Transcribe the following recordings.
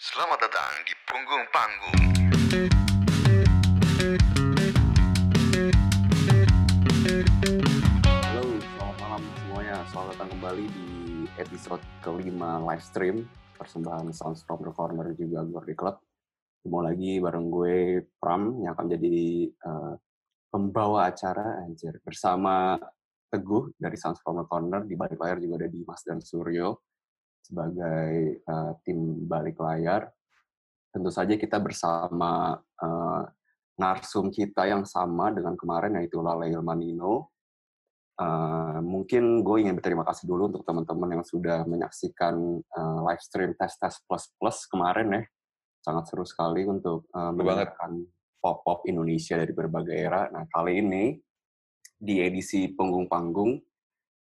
Selamat datang di punggung panggung. Halo, selamat malam semuanya. Selamat datang kembali di episode kelima live stream persembahan Sounds from the Corner juga Gordy Club. Ketemu lagi bareng gue Pram yang akan jadi uh, pembawa acara anjir bersama Teguh dari Sounds from the Corner di balik layar juga ada Dimas dan Suryo sebagai uh, tim balik layar. Tentu saja kita bersama uh, narsum kita yang sama dengan kemarin yaitu Lale Ilmanino. Uh, mungkin gue ingin berterima kasih dulu untuk teman-teman yang sudah menyaksikan uh, live stream tes tes plus plus kemarin ya. Sangat seru sekali untuk uh, mendengarkan pop-pop Indonesia dari berbagai era. Nah kali ini di edisi punggung panggung,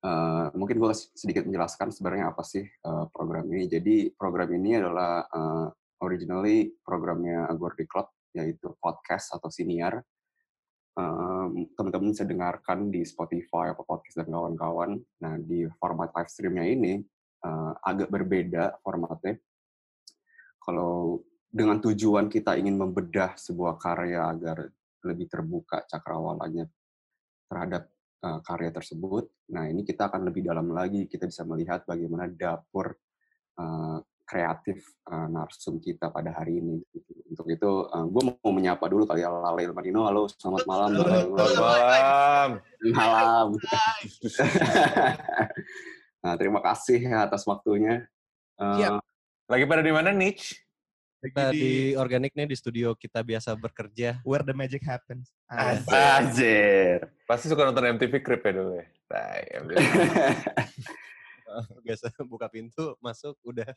uh, mungkin gue sedikit menjelaskan sebenarnya apa sih uh, program ini. Jadi program ini adalah uh, originally programnya Agordi Club yaitu podcast atau siniar. Teman-teman bisa dengarkan di Spotify atau podcast dan kawan-kawan. Nah, di format live streamnya ini uh, agak berbeda formatnya. Kalau dengan tujuan kita ingin membedah sebuah karya agar lebih terbuka cakrawalannya terhadap uh, karya tersebut. Nah, ini kita akan lebih dalam lagi. Kita bisa melihat bagaimana dapur uh, kreatif uh, narsum kita pada hari ini. Gitu. Untuk itu, uh, gue mau menyapa dulu kali ya Lale Ilmarino. Halo, selamat malam. Selamat malam. Malam. nah, terima kasih atas waktunya. Uh. Lagi pada di mana, Nich? Kita di organik nih di studio kita biasa bekerja. Where the magic happens. Anjir. Pasti suka nonton MTV Crib ya dulu ya? Nah, biasa buka pintu, masuk, udah.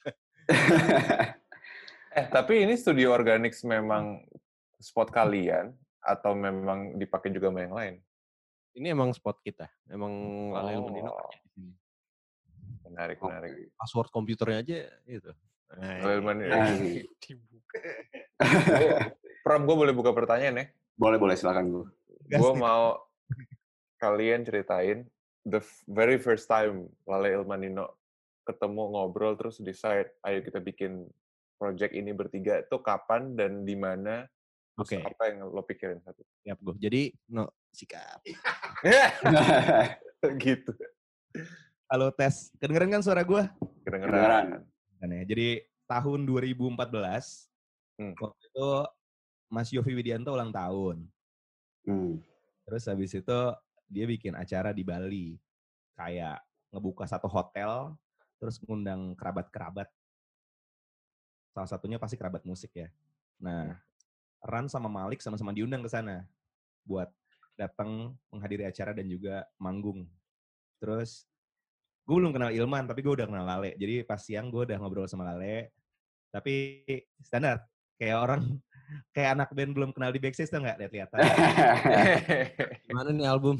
eh, tapi ini studio organik memang spot kalian atau memang dipakai juga sama yang lain? Ini emang spot kita. Emang Oh. Kerja di sini. Menarik, menarik. Password komputernya aja itu. Nah, Lale Ilmanino. Anjir. dibuka. Pram, gue boleh buka pertanyaan ya? boleh, boleh. Silakan. Gas Gue nih. mau kalian ceritain the very first time Lale Ilmanino ketemu ngobrol terus decide ayo kita bikin project ini bertiga itu kapan dan di mana Oke. apa yang lo pikirin satu Siap, gue. Jadi, no, sikap. gitu Halo tes. Kedengeran kan suara gue? kedengeran Kan ya. Jadi tahun 2014 Hmm. waktu itu Mas Yofi Widianto ulang tahun. Hmm. Terus habis itu dia bikin acara di Bali. Kayak ngebuka satu hotel, terus ngundang kerabat-kerabat. Salah satunya pasti kerabat musik ya. Nah, Ran sama Malik sama-sama diundang ke sana buat datang menghadiri acara dan juga manggung. Terus gue belum kenal Ilman, tapi gue udah kenal Lale. Jadi pas siang gue udah ngobrol sama Lale. Tapi standar, kayak orang, kayak anak band belum kenal di backstage tuh nggak lihat-lihatan. Gimana nih album?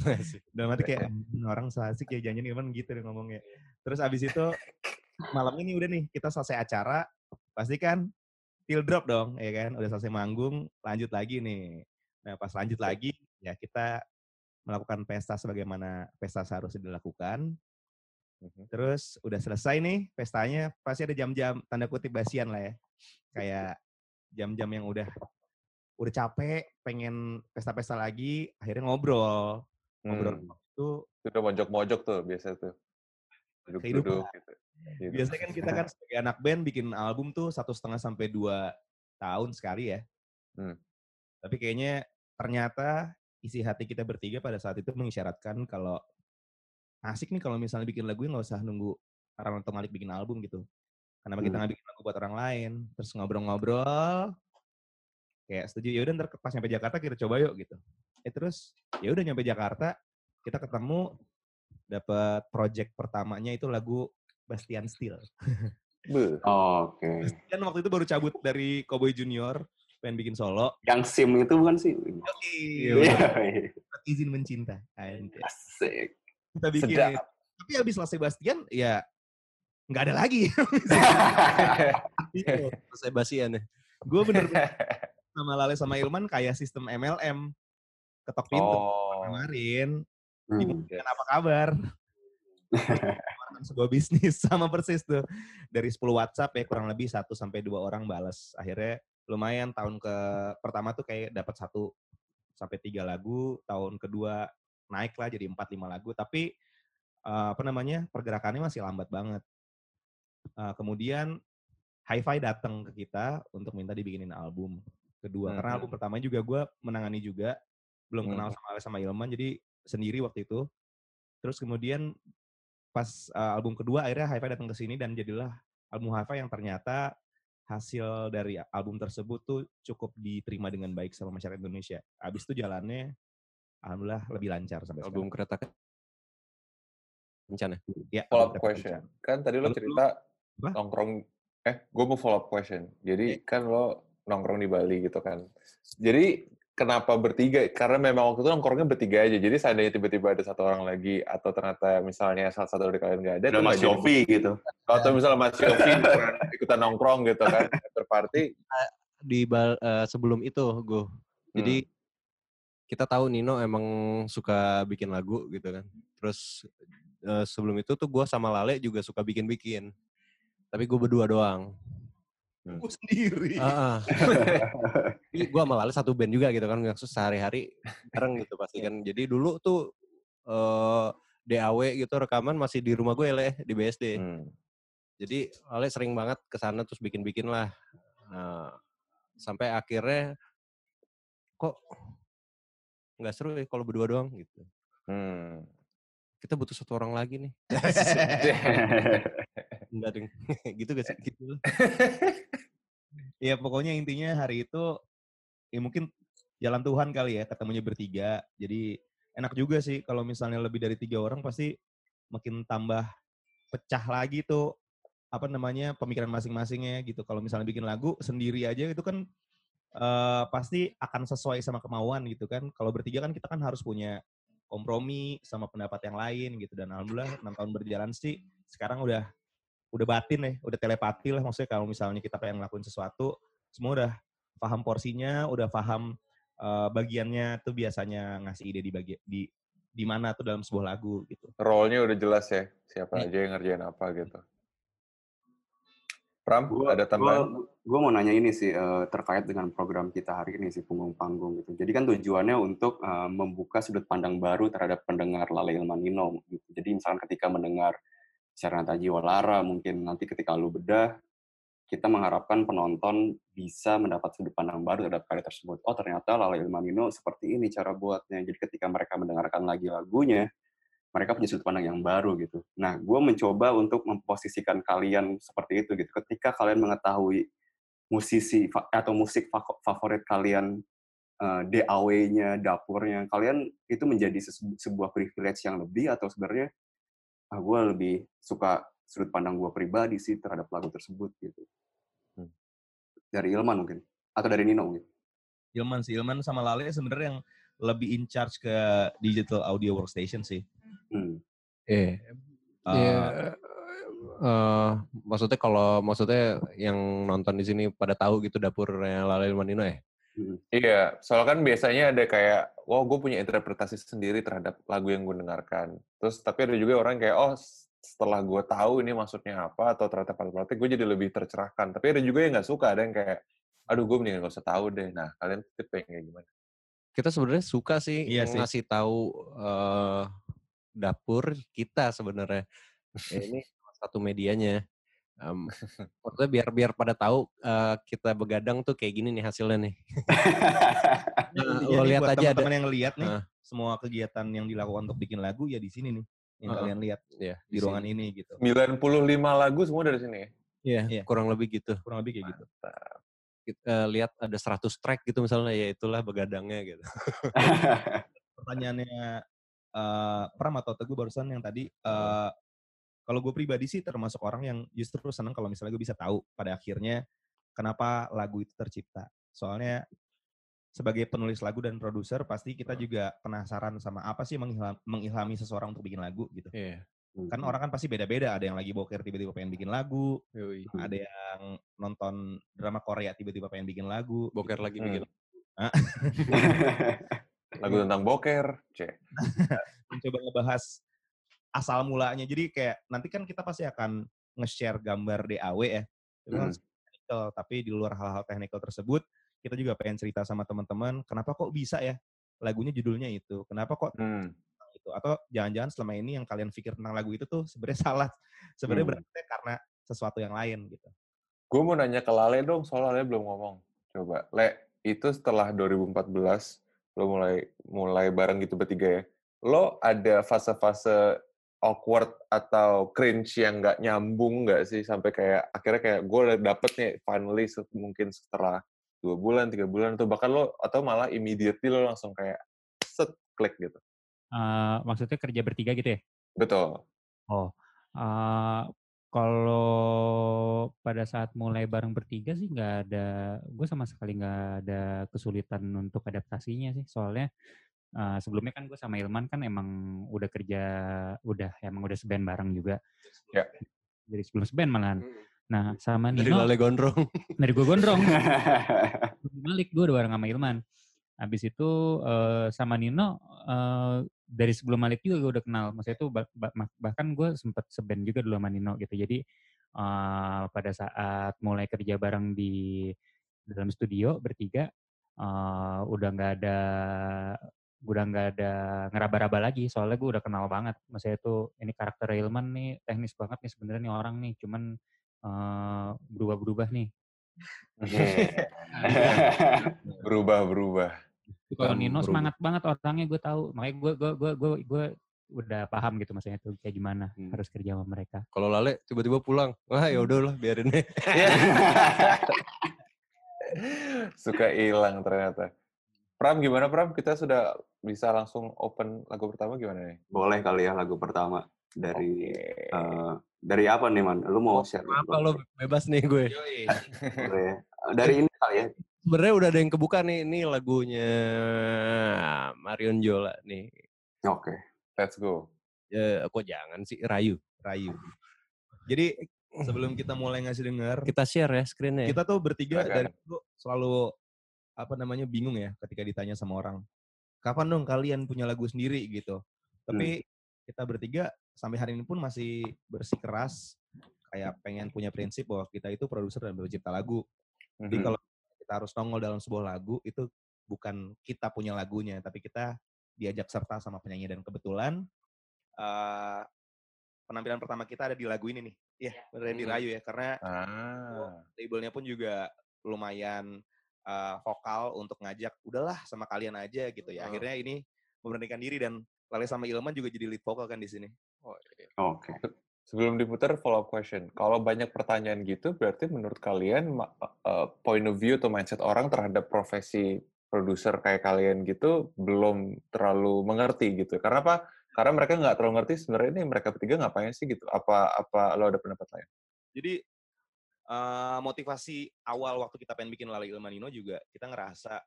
Dalam hati kayak "Hmm, orang so asik ya janjian Ilman gitu deh ngomongnya. Terus abis itu malam ini udah nih kita selesai acara, pasti kan till drop dong, ya kan? Udah selesai manggung, lanjut lagi nih. Nah pas lanjut lagi ya kita melakukan pesta sebagaimana pesta seharusnya dilakukan. Mhm. Terus udah selesai nih pestanya, pasti ada jam-jam tanda kutip basian lah ya. Kayak jam-jam yang udah udah capek, pengen pesta-pesta lagi, akhirnya ngobrol. Ngobrol Hmm. itu Itu udah mojok-mojok tuh biasa tuh duduk-duduk gitu. Gitu. biasanya kan kita kan sebagai anak band bikin album tuh satu setengah sampai dua tahun sekali ya. Hmm. Tapi kayaknya ternyata isi hati kita bertiga pada saat itu mengisyaratkan kalau asik nih kalau misalnya bikin lagu nggak usah nunggu Aaron atau Malik bikin album gitu. Kenapa kita Hmm. nggak bikin lagu buat orang lain? Terus ngobrol-ngobrol, kayak setuju ya udah ntar pas nyampe Jakarta kita coba yuk gitu. Eh terus ya udah nyampe Jakarta kita ketemu dapat project pertamanya itu lagu Bastian Steel. Beuh. Oke. Bastian waktu itu baru cabut dari Cowboy Junior, pengen bikin solo. Yang SIM itu bukan sih? Iya, Iya. bener. izin mencinta. Asik. Kita bikin. Sedap. Tapi habis selesai Bastian, ya nggak ada lagi. Iya, Selesai basian ya. Gue bener-bener sama Lale sama Ilman kayak sistem MLM. Ketok pintu oh kemarin. Hmm. Apa kabar? sebuah bisnis sama persis tuh dari 10 WhatsApp ya kurang lebih 1 sampai dua orang balas akhirnya lumayan tahun ke pertama tuh kayak dapat satu sampai tiga lagu tahun kedua naik lah jadi 4 5 lagu tapi eh, apa namanya pergerakannya masih lambat banget Eh, kemudian Hi-Fi datang ke kita untuk minta dibikinin album kedua karena Mhm. album pertama juga gue menangani juga belum kenal Mhm. sama sama Ilman jadi sendiri waktu itu terus kemudian pas uh, album kedua akhirnya Hi-Fi datang ke sini dan jadilah album Hi-Fi yang ternyata hasil dari album tersebut tuh cukup diterima dengan baik sama masyarakat Indonesia. Habis itu jalannya alhamdulillah lebih lancar sampai Album kereta kencan ya? sekarang. Ya, follow up question. Kereta Kan tadi lo cerita Apa? nongkrong eh gue mau follow up question. Jadi kan lo nongkrong di Bali gitu kan. Jadi kenapa bertiga? Karena memang waktu itu nongkrongnya bertiga aja. Jadi seandainya tiba-tiba ada satu orang lagi atau ternyata misalnya salah satu dari kalian nggak ada, Ada Mas Yofi gitu. Atau misalnya Mas Yofi ikutan, nongkrong gitu kan, after party. Di bal- eh, sebelum itu gue. Jadi Hmm. Kita tahu Nino emang suka bikin lagu gitu kan. Terus eh, sebelum itu tuh gue sama Lale juga suka bikin-bikin. Tapi gue berdua doang. Gue sendiri. Ah. Ini gue sama Lale satu band juga gitu kan. Maksud sehari-hari bareng gitu pasti kan. Jadi dulu tuh eh DAW gitu rekaman masih di rumah gue Le, di BSD. Hmm. Jadi Ale sering banget ke sana terus bikin-bikin lah. Nah, sampai akhirnya kok nggak seru ya kalau berdua doang gitu. Hmm. Kita butuh satu orang lagi nih. Enggak ding. gitu gak sih? Gitu lah. Ya pokoknya intinya hari itu ya mungkin jalan Tuhan kali ya ketemunya bertiga. Jadi enak juga sih kalau misalnya lebih dari tiga orang pasti makin tambah pecah lagi tuh apa namanya pemikiran masing-masingnya gitu. Kalau misalnya bikin lagu sendiri aja itu kan eh, pasti akan sesuai sama kemauan gitu kan. Kalau bertiga kan kita kan harus punya kompromi sama pendapat yang lain gitu dan alhamdulillah enam tahun berjalan sih sekarang udah udah batin ya, udah telepati lah maksudnya kalau misalnya kita pengen ngelakuin sesuatu, semua udah paham porsinya, udah paham eh, bagiannya tuh biasanya ngasih ide di bagi di di mana tuh dalam sebuah lagu gitu. Role-nya udah jelas ya, siapa Hmm. aja yang ngerjain apa gitu. Pram, Gua, ada tambahan? gua mau nanya ini sih eh, terkait dengan program kita hari ini sih punggung panggung gitu. Jadi kan tujuannya untuk eh, membuka sudut pandang baru terhadap pendengar Lale Ilmanino gitu. Jadi misalkan ketika mendengar siaran Taji Walara mungkin nanti ketika lu bedah kita mengharapkan penonton bisa mendapat sudut pandang baru terhadap karya tersebut. Oh ternyata Lale Ilmanino seperti ini cara buatnya. Jadi ketika mereka mendengarkan lagi lagunya, mereka punya sudut pandang yang baru gitu. Nah, gue mencoba untuk memposisikan kalian seperti itu gitu. Ketika kalian mengetahui musisi atau musik fa- favorit kalian, eh, DAW-nya, dapurnya, kalian itu menjadi sebuah privilege yang lebih atau sebenarnya ah, gue lebih suka sudut pandang gue pribadi sih terhadap lagu tersebut gitu. Hmm. Dari Ilman mungkin atau dari Nino mungkin. Ilman sih, Ilman sama Lale sebenarnya yang lebih in charge ke digital audio workstation sih. Hmm. Iya. Eh, Iya, eh, maksudnya kalau maksudnya yang nonton di sini pada tahu gitu dapurnya Lale Manino ya? Iya, soalnya kan biasanya ada kayak, wow gue punya interpretasi sendiri terhadap lagu yang gue dengarkan. Terus tapi ada juga orang kayak, oh setelah gue tahu ini maksudnya apa atau ternyata part-partnya gue jadi lebih tercerahkan. Tapi ada juga yang nggak suka, ada yang kayak, aduh gue mendingan gak usah tahu deh. Nah kalian tipe yang kayak gimana? Kita sebenarnya suka sih Iya sih. ngasih tahu eh, dapur kita sebenarnya. Ya, ini satu medianya. Em, maksudnya biar biar pada tahu eh, kita begadang tuh kayak gini nih hasilnya nih. Nah, lo lihat aja ada. teman-teman yang lihat nih, Ah. semua kegiatan yang dilakukan untuk bikin lagu ya di sini nih. Yang Ah, kalian lihat Iya, di ruangan ini gitu. 95 lagu semua dari sini ya? Iya, Iya. kurang lebih gitu. Kurang lebih kayak gitu. Kita, eh, lihat ada 100 track gitu misalnya ya itulah begadangnya gitu. Pertanyaannya eh Pram atau Teguh barusan yang tadi eh kalau gue pribadi sih termasuk orang yang justru senang kalau misalnya gue bisa tahu pada akhirnya kenapa lagu itu tercipta. Soalnya sebagai penulis lagu dan produser pasti kita juga penasaran sama apa sih mengilham- mengilhami seseorang untuk bikin lagu gitu. Iya. Kan orang kan pasti beda-beda, ada yang lagi boker tiba-tiba pengen bikin lagu, Yoi. ada yang nonton drama Korea tiba-tiba pengen bikin lagu. Boker gitu. lagi bikin. Lagu tentang boker, cek. mencoba ngebahas asal mulanya. Jadi kayak nanti kan kita pasti akan nge-share gambar DAW ya. Kan Hmm. technical, tapi di luar hal-hal technical tersebut, kita juga pengen cerita sama teman-teman, kenapa kok bisa ya lagunya judulnya itu? Kenapa kok Hmm. itu? Atau jangan-jangan selama ini yang kalian pikir tentang lagu itu tuh sebenarnya salah. Sebenarnya Hmm. berarti karena sesuatu yang lain gitu. Gue mau nanya ke Lale dong, soalnya Lale belum ngomong. Coba, Le, itu setelah 2014, lo mulai mulai bareng gitu bertiga ya. Lo ada fase-fase awkward atau cringe yang nggak nyambung nggak sih sampai kayak akhirnya kayak gue udah dapet nih finally mungkin setelah dua bulan tiga bulan atau bahkan lo atau malah immediately lo langsung kayak set klik gitu Eh, maksudnya kerja bertiga gitu ya? betul Oh, eh, kalau pada saat mulai bareng bertiga sih nggak ada, gue sama sekali nggak ada kesulitan untuk adaptasinya sih. Soalnya eh, sebelumnya kan gue sama Ilman kan emang udah kerja, udah emang udah seband bareng juga. Ya. Dari sebelum seband malahan. Nah, sama Dari Nino Lale Gondrong. dari gue gondrong. Balik gue udah bareng sama Ilman. Habis itu eh, sama Nino eh, dari sebelum Malik juga gue udah kenal. Maksudnya itu bah- bah- bahkan gue sempet seband juga dulu sama Nino gitu. Jadi eh, pada saat mulai kerja bareng di dalam studio bertiga eh, udah nggak ada udah nggak ada ngeraba-raba lagi soalnya gue udah kenal banget maksudnya itu ini karakter Ilman nih teknis banget nih sebenarnya nih orang nih cuman eh, berubah-berubah nih berubah berubah Kalau Nino berubah. semangat banget orangnya gue tahu. Makanya gue gue gue gue gue udah paham gitu maksudnya tuh kayak gimana Hmm. harus kerja sama mereka. Kalau Lale tiba-tiba pulang, wah ya udahlah biarin deh. suka hilang ternyata Pram gimana Pram kita sudah bisa langsung open lagu pertama gimana nih Boleh kali ya lagu pertama dari Oke. eh, dari apa nih man? Lu mau share? Apa lo bebas nih gue. Boleh. Dari ini kali ya. Sebenarnya udah ada yang kebuka nih, ini lagunya Marion Jola nih. Oke. Let's go Ya, kok jangan sih Rayu. Rayu. Jadi sebelum kita mulai ngasih dengar, Kita share ya screen-nya. ya. kita tuh bertiga Silakan. dari dulu selalu apa namanya bingung ya ketika ditanya sama orang kapan dong kalian punya lagu sendiri gitu tapi kita bertiga sampai hari ini pun masih bersikeras kayak pengen punya prinsip bahwa kita itu produser dan pencipta lagu jadi Mhm. kalau kita harus nongol dalam sebuah lagu itu bukan kita punya lagunya tapi kita diajak serta sama penyanyi dan kebetulan eh, penampilan pertama kita ada di lagu ini nih Iya, benar di Hmm. Rayu ya karena ah labelnya pun juga lumayan uh, vokal untuk ngajak udahlah sama kalian aja gitu ya. Akhirnya ini memberanikan diri dan Lale sama Ilman juga jadi lead vokal kan di sini. Oke. sebelum diputar follow up question kalau banyak pertanyaan gitu berarti menurut kalian eh, point of view atau mindset orang terhadap profesi produser kayak kalian gitu belum terlalu mengerti gitu karena apa karena mereka nggak terlalu ngerti sebenarnya ini mereka bertiga ngapain sih gitu apa apa lo ada pendapat lain Jadi uh, motivasi awal waktu kita pengen bikin Lale Ilmanino juga kita ngerasa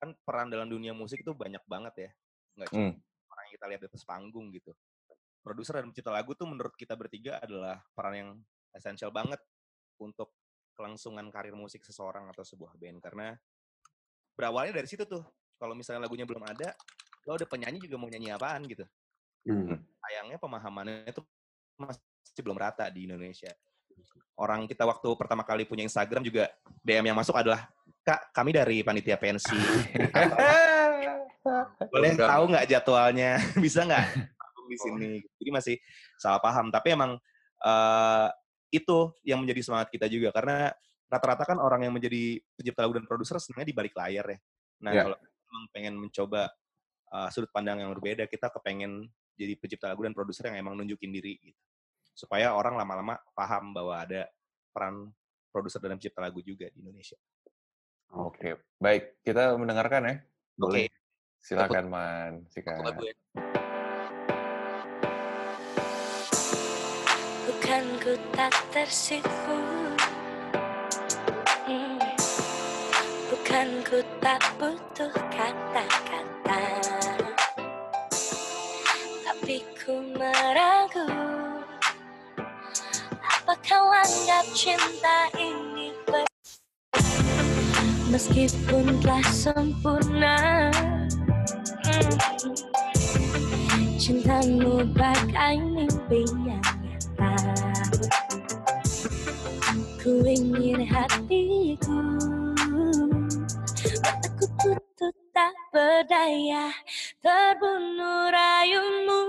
kan peran dalam dunia musik itu banyak banget ya. Nggak cuma Hmm. orang yang kita lihat di atas panggung gitu. Produser dan pencipta lagu tuh menurut kita bertiga adalah peran yang esensial banget untuk kelangsungan karir musik seseorang atau sebuah band karena berawalnya dari situ tuh. Kalau misalnya lagunya belum ada, lo udah penyanyi juga mau nyanyi apaan gitu. Hmm. Sayangnya pemahamannya itu masih belum rata di Indonesia. Orang kita waktu pertama kali punya Instagram juga DM yang masuk adalah Kak, kami dari panitia pensi. Boleh tahu nggak jadwalnya? Bisa nggak di sini? Jadi masih salah paham. Tapi emang eh, itu yang menjadi semangat kita juga karena rata-rata kan orang yang menjadi pencipta lagu dan produser sebenarnya di balik layar ya. Nah Ya. kalau emang pengen mencoba eh, sudut pandang yang berbeda, kita kepengen jadi pencipta lagu dan produser yang emang nunjukin diri gitu. Supaya orang lama-lama paham bahwa ada peran produser dan pencipta lagu juga di Indonesia. oke baik kita mendengarkan ya Boleh. silakan man silakan Lagu ya. Bukan ku tak tersipu Bukan ku tak butuh kata-kata Tapi ku meragu Apa kau anggap cinta ini ber Meskipun telah sempurna. Cintamu bagai mimpi yang nyata Ku ingin hatiku Terbunuh rayumu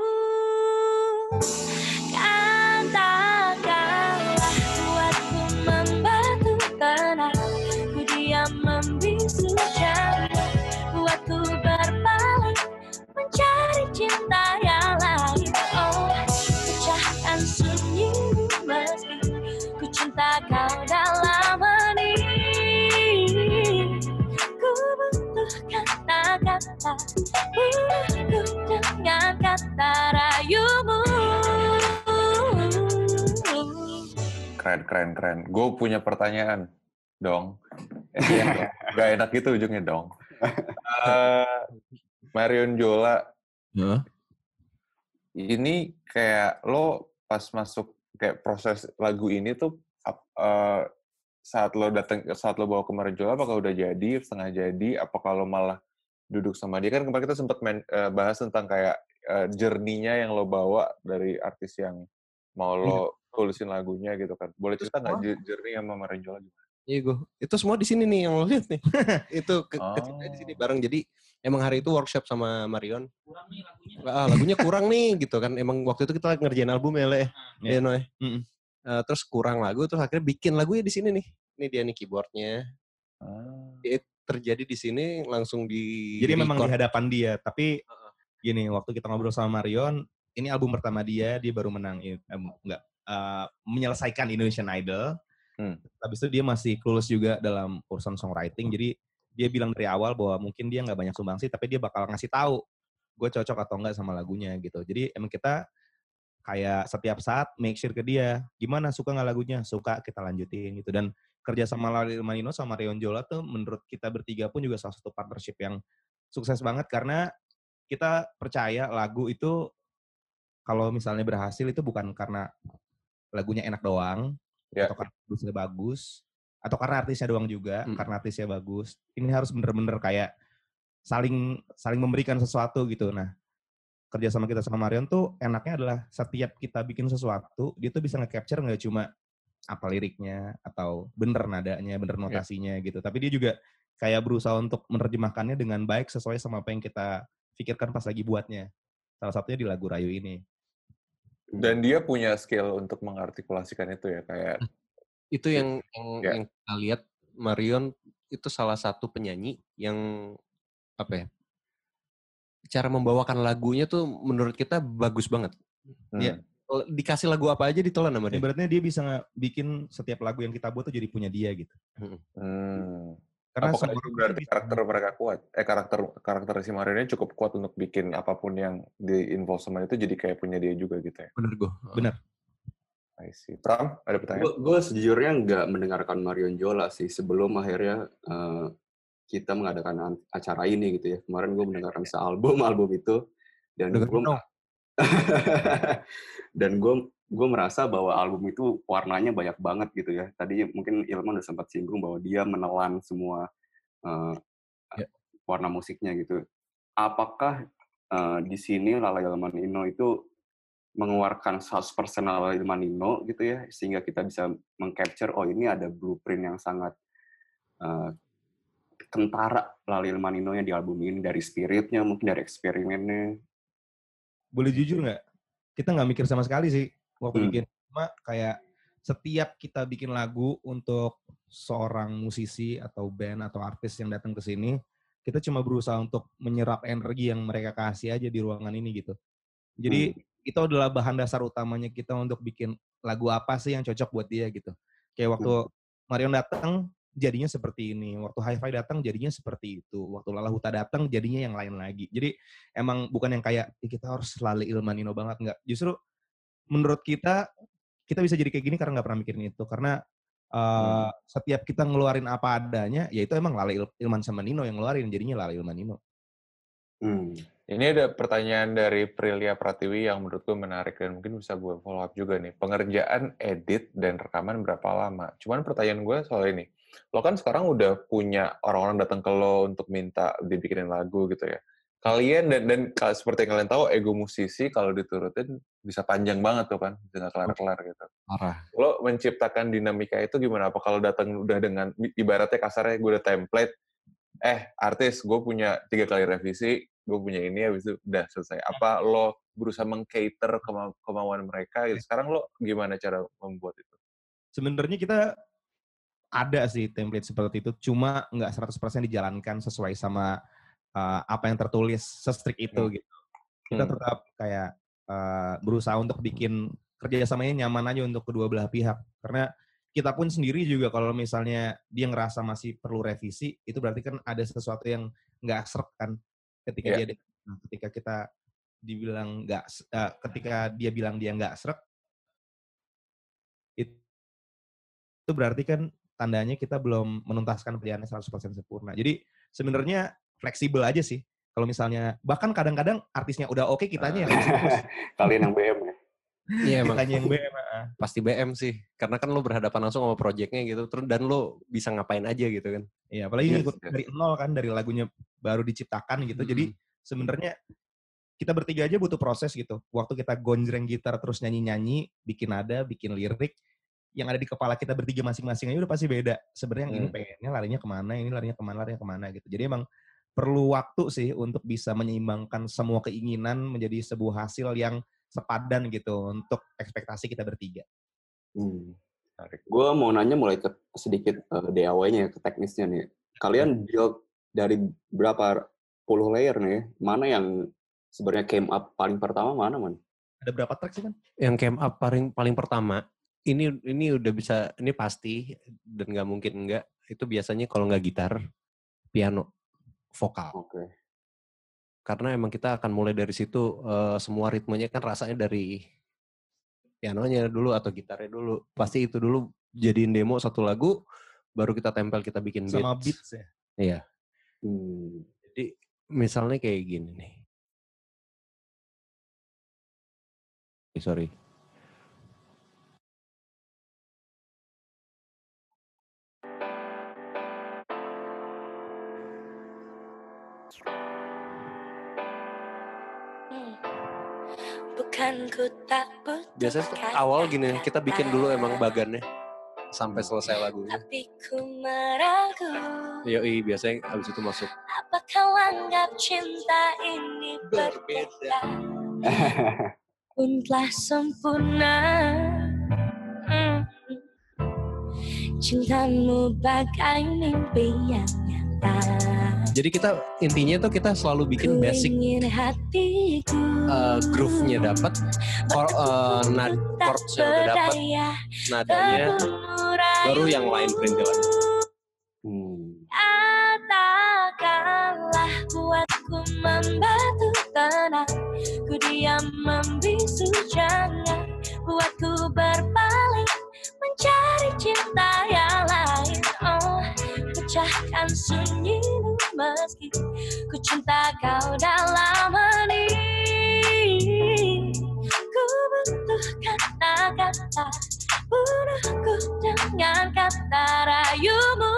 Keren, keren. Gue punya pertanyaan dong. Iya, Gak enak gitu ujungnya dong. Eh, Marion Jola, Heeh. ini kayak lo pas masuk kayak proses lagu ini tuh eh, saat lo datang saat lo bawa ke Marion Jola apakah udah jadi setengah jadi apa kalau malah duduk sama dia kan kemarin kita sempat main- eh, bahas tentang kayak eh, journey-nya yang lo bawa dari artis yang mau lo tulisin lagunya gitu kan boleh cerita nggak semua. j- journey sama Marion Jola gimana? Iya gue. Itu semua di sini nih yang lo lihat nih. itu ke, Oh. di sini bareng. Jadi emang hari itu workshop sama Marion. Ah, lagunya kurang nih gitu kan. Emang waktu itu kita ngerjain album ya, Le. Iya. Iya, Noy. Mm-mm. Eh, terus kurang lagu, terus akhirnya bikin lagunya di sini nih. Ini dia nih keyboardnya. Ah. It terjadi di sini langsung di Jadi memang di record. hadapan dia, tapi gini, waktu kita ngobrol sama Marion, ini album pertama dia, dia baru menang eh, enggak eh, menyelesaikan Indonesian Idol. Hmm. Habis itu dia masih clueless juga dalam urusan songwriting. Jadi dia bilang dari awal bahwa mungkin dia nggak banyak sumbangsi, tapi dia bakal ngasih tahu gue cocok atau enggak sama lagunya gitu. Jadi emang kita kayak setiap saat make sure ke dia gimana suka nggak lagunya suka kita lanjutin gitu dan kerja sama Lali Manino sama Rion Jola tuh menurut kita bertiga pun juga salah satu partnership yang sukses banget karena kita percaya lagu itu kalau misalnya berhasil itu bukan karena lagunya enak doang Ya. atau karena produsernya bagus atau karena artisnya doang juga Hmm. karena artisnya bagus ini harus bener-bener kayak saling saling memberikan sesuatu gitu. Nah kerja sama kita sama Marion tuh enaknya adalah setiap kita bikin sesuatu dia tuh bisa nge-capture nggak cuma apa liriknya atau bener nadanya bener notasinya gitu. Tapi dia juga kayak berusaha untuk menerjemahkannya dengan baik sesuai sama apa yang kita pikirkan pas lagi buatnya. Salah satunya di lagu Rayu ini Dan dia punya skill untuk mengartikulasikan itu ya kayak Itu yang yang, Ya. yang kita lihat Marion itu salah satu penyanyi yang apa ya? Cara membawakan lagunya tuh menurut kita bagus banget. Iya. hmm, Kalau Dikasih lagu apa aja ditelan sama dia. Ibaratnya dia bisa bikin setiap lagu yang kita buat tuh jadi punya dia gitu. hmm. Karena Apakah itu berarti karakter mereka kuat? Eh karakter karakter si Mario ini cukup kuat untuk bikin apa pun yang di involve sama itu jadi kayak punya dia juga gitu ya. Bener gue. Bener. I see. Pram, ada pertanyaan? Gue sejujurnya nggak mendengarkan Marion Jola sih sebelum akhirnya eh, kita mengadakan an- acara ini gitu ya. Kemarin gue mendengarkan sealbum album itu dan gue dan gue gue merasa bahwa album itu warnanya banyak banget gitu ya. Tadi mungkin Ilman udah sempat singgung bahwa dia menelan semua eh, Ya. warna musiknya gitu. Apakah eh, di sini Lala Manino itu mengeluarkan 100% Lala Manino gitu ya, sehingga kita bisa mengcapture oh ini ada blueprint yang sangat eh, kentara Lala Manino yang di album ini dari spiritnya, mungkin dari eksperimennya. boleh jujur nggak? Kita nggak mikir sama sekali sih waktu Hmm. bikin. Cuma kayak setiap kita bikin lagu untuk seorang musisi atau band atau artis yang datang ke sini, kita cuma berusaha untuk menyerap energi yang mereka kasih aja di ruangan ini gitu. Jadi itu adalah bahan dasar utamanya kita untuk bikin lagu apa sih yang cocok buat dia gitu. Kayak waktu Marion datang jadinya seperti ini, waktu Hi-Fi datang jadinya seperti itu, waktu Lala Huta datang jadinya yang lain lagi. Jadi emang bukan yang kayak "Ih, kita harus selalu Ilmanino banget nggak. Justru menurut kita kita bisa jadi kayak gini karena nggak pernah mikirin itu karena uh, setiap kita ngeluarin apa adanya ya itu emang Lale Il- Ilman sama Nino yang ngeluarin jadinya Lale Ilman Nino. Hmm. Ini ada pertanyaan dari Prilia Pratiwi yang menurut gue menarik dan mungkin bisa gue follow up juga nih. Pengerjaan edit dan rekaman berapa lama? Cuman pertanyaan gue soal ini. Lo kan sekarang udah punya orang-orang datang ke lo untuk minta dibikinin lagu gitu ya. Kalian dan dan seperti yang kalian tahu ego musisi kalau diturutin bisa panjang banget tuh kan, bisa nggak kelar-kelar gitu. Parah. Lo menciptakan dinamika itu gimana? Apa kalau datang udah dengan ibaratnya kasarnya gue udah template, eh artis gue punya tiga kali revisi, gue punya ini habis itu udah selesai. Apa lo berusaha mengcater kema- kemauan mereka gitu? Sekarang lo gimana cara membuat itu? Sebenarnya kita ada sih template seperti itu, cuma nggak 100% dijalankan sesuai sama uh, apa yang tertulis sestrik itu Hmm. gitu. Kita Hmm. tetap kayak uh, berusaha untuk bikin kerjasamanya nyaman aja untuk kedua belah pihak. Karena kita pun sendiri juga kalau misalnya dia ngerasa masih perlu revisi, itu berarti kan ada sesuatu yang nggak serk kan ketika Iya. dia nah, ketika kita dibilang nggak uh, ketika dia bilang dia nggak serk it- itu berarti kan tandanya kita belum menuntaskan pilihannya 100% sempurna. Jadi sebenarnya fleksibel aja sih. Kalau misalnya bahkan kadang-kadang artisnya udah oke kitanya yang. Kalian yang BM ya. Iya emang kitanya yang BM. pasti BM sih. Karena kan lo berhadapan langsung sama projectnya gitu. Terus dan lo bisa ngapain aja gitu kan. Iya, apalagi Yes, ngikut yes. dari nol kan dari lagunya baru diciptakan gitu. Jadi Mm. sebenarnya kita bertiga aja butuh proses gitu. Waktu kita gonjreng gitar terus nyanyi-nyanyi, bikin nada, bikin lirik, yang ada di kepala kita bertiga masing-masing aja udah pasti beda. Sebenarnya yang ini Hmm. pengennya larinya ke mana, ini larinya ke mana, larinya ke mana gitu. Jadi emang perlu waktu sih untuk bisa menyeimbangkan semua keinginan menjadi sebuah hasil yang sepadan gitu untuk ekspektasi kita bertiga. Hmm. Gue mau nanya mulai ke sedikit eh, DIY-nya ya, ke teknisnya nih. Kalian build dari berapa puluh layer nih? Mana yang sebenarnya came up paling pertama mana man? Ada berapa track sih kan? Yang camp up paling paling pertama ini ini udah bisa ini pasti dan nggak mungkin enggak itu biasanya kalau nggak gitar piano vokal Oke. karena emang kita akan mulai dari situ eh, semua ritmenya kan rasanya dari pianonya dulu atau gitarnya dulu pasti itu dulu jadiin demo satu lagu baru kita tempel kita bikin Sama beats. beats ya. iya Hmm. jadi misalnya kayak gini nih Eh, sorry biasanya tuh awal gini kita bikin dulu emang bagannya sampai selesai lagunya Tapi ku meragu. Yoi, biasanya abis itu masuk. Apa kau anggap cinta ini berbeda. Pun telah sempurna. Hmm. Cintamu bagai mimpi yang nyata Jadi kita intinya tuh kita selalu bikin basic uh, groove-nya dapat, chord, uh, nad, chords-nya udah dapat, nadanya baru yang lain perintilan. Hmm. Katakanlah buatku membatu tenang Ku diam membisu jangan Buatku berpaling Mencari cinta yang lain Oh pecahkan sunyimu meski Ku cinta kau dalam hening Ku butuh kata-kata Bunuhku dengan kata rayumu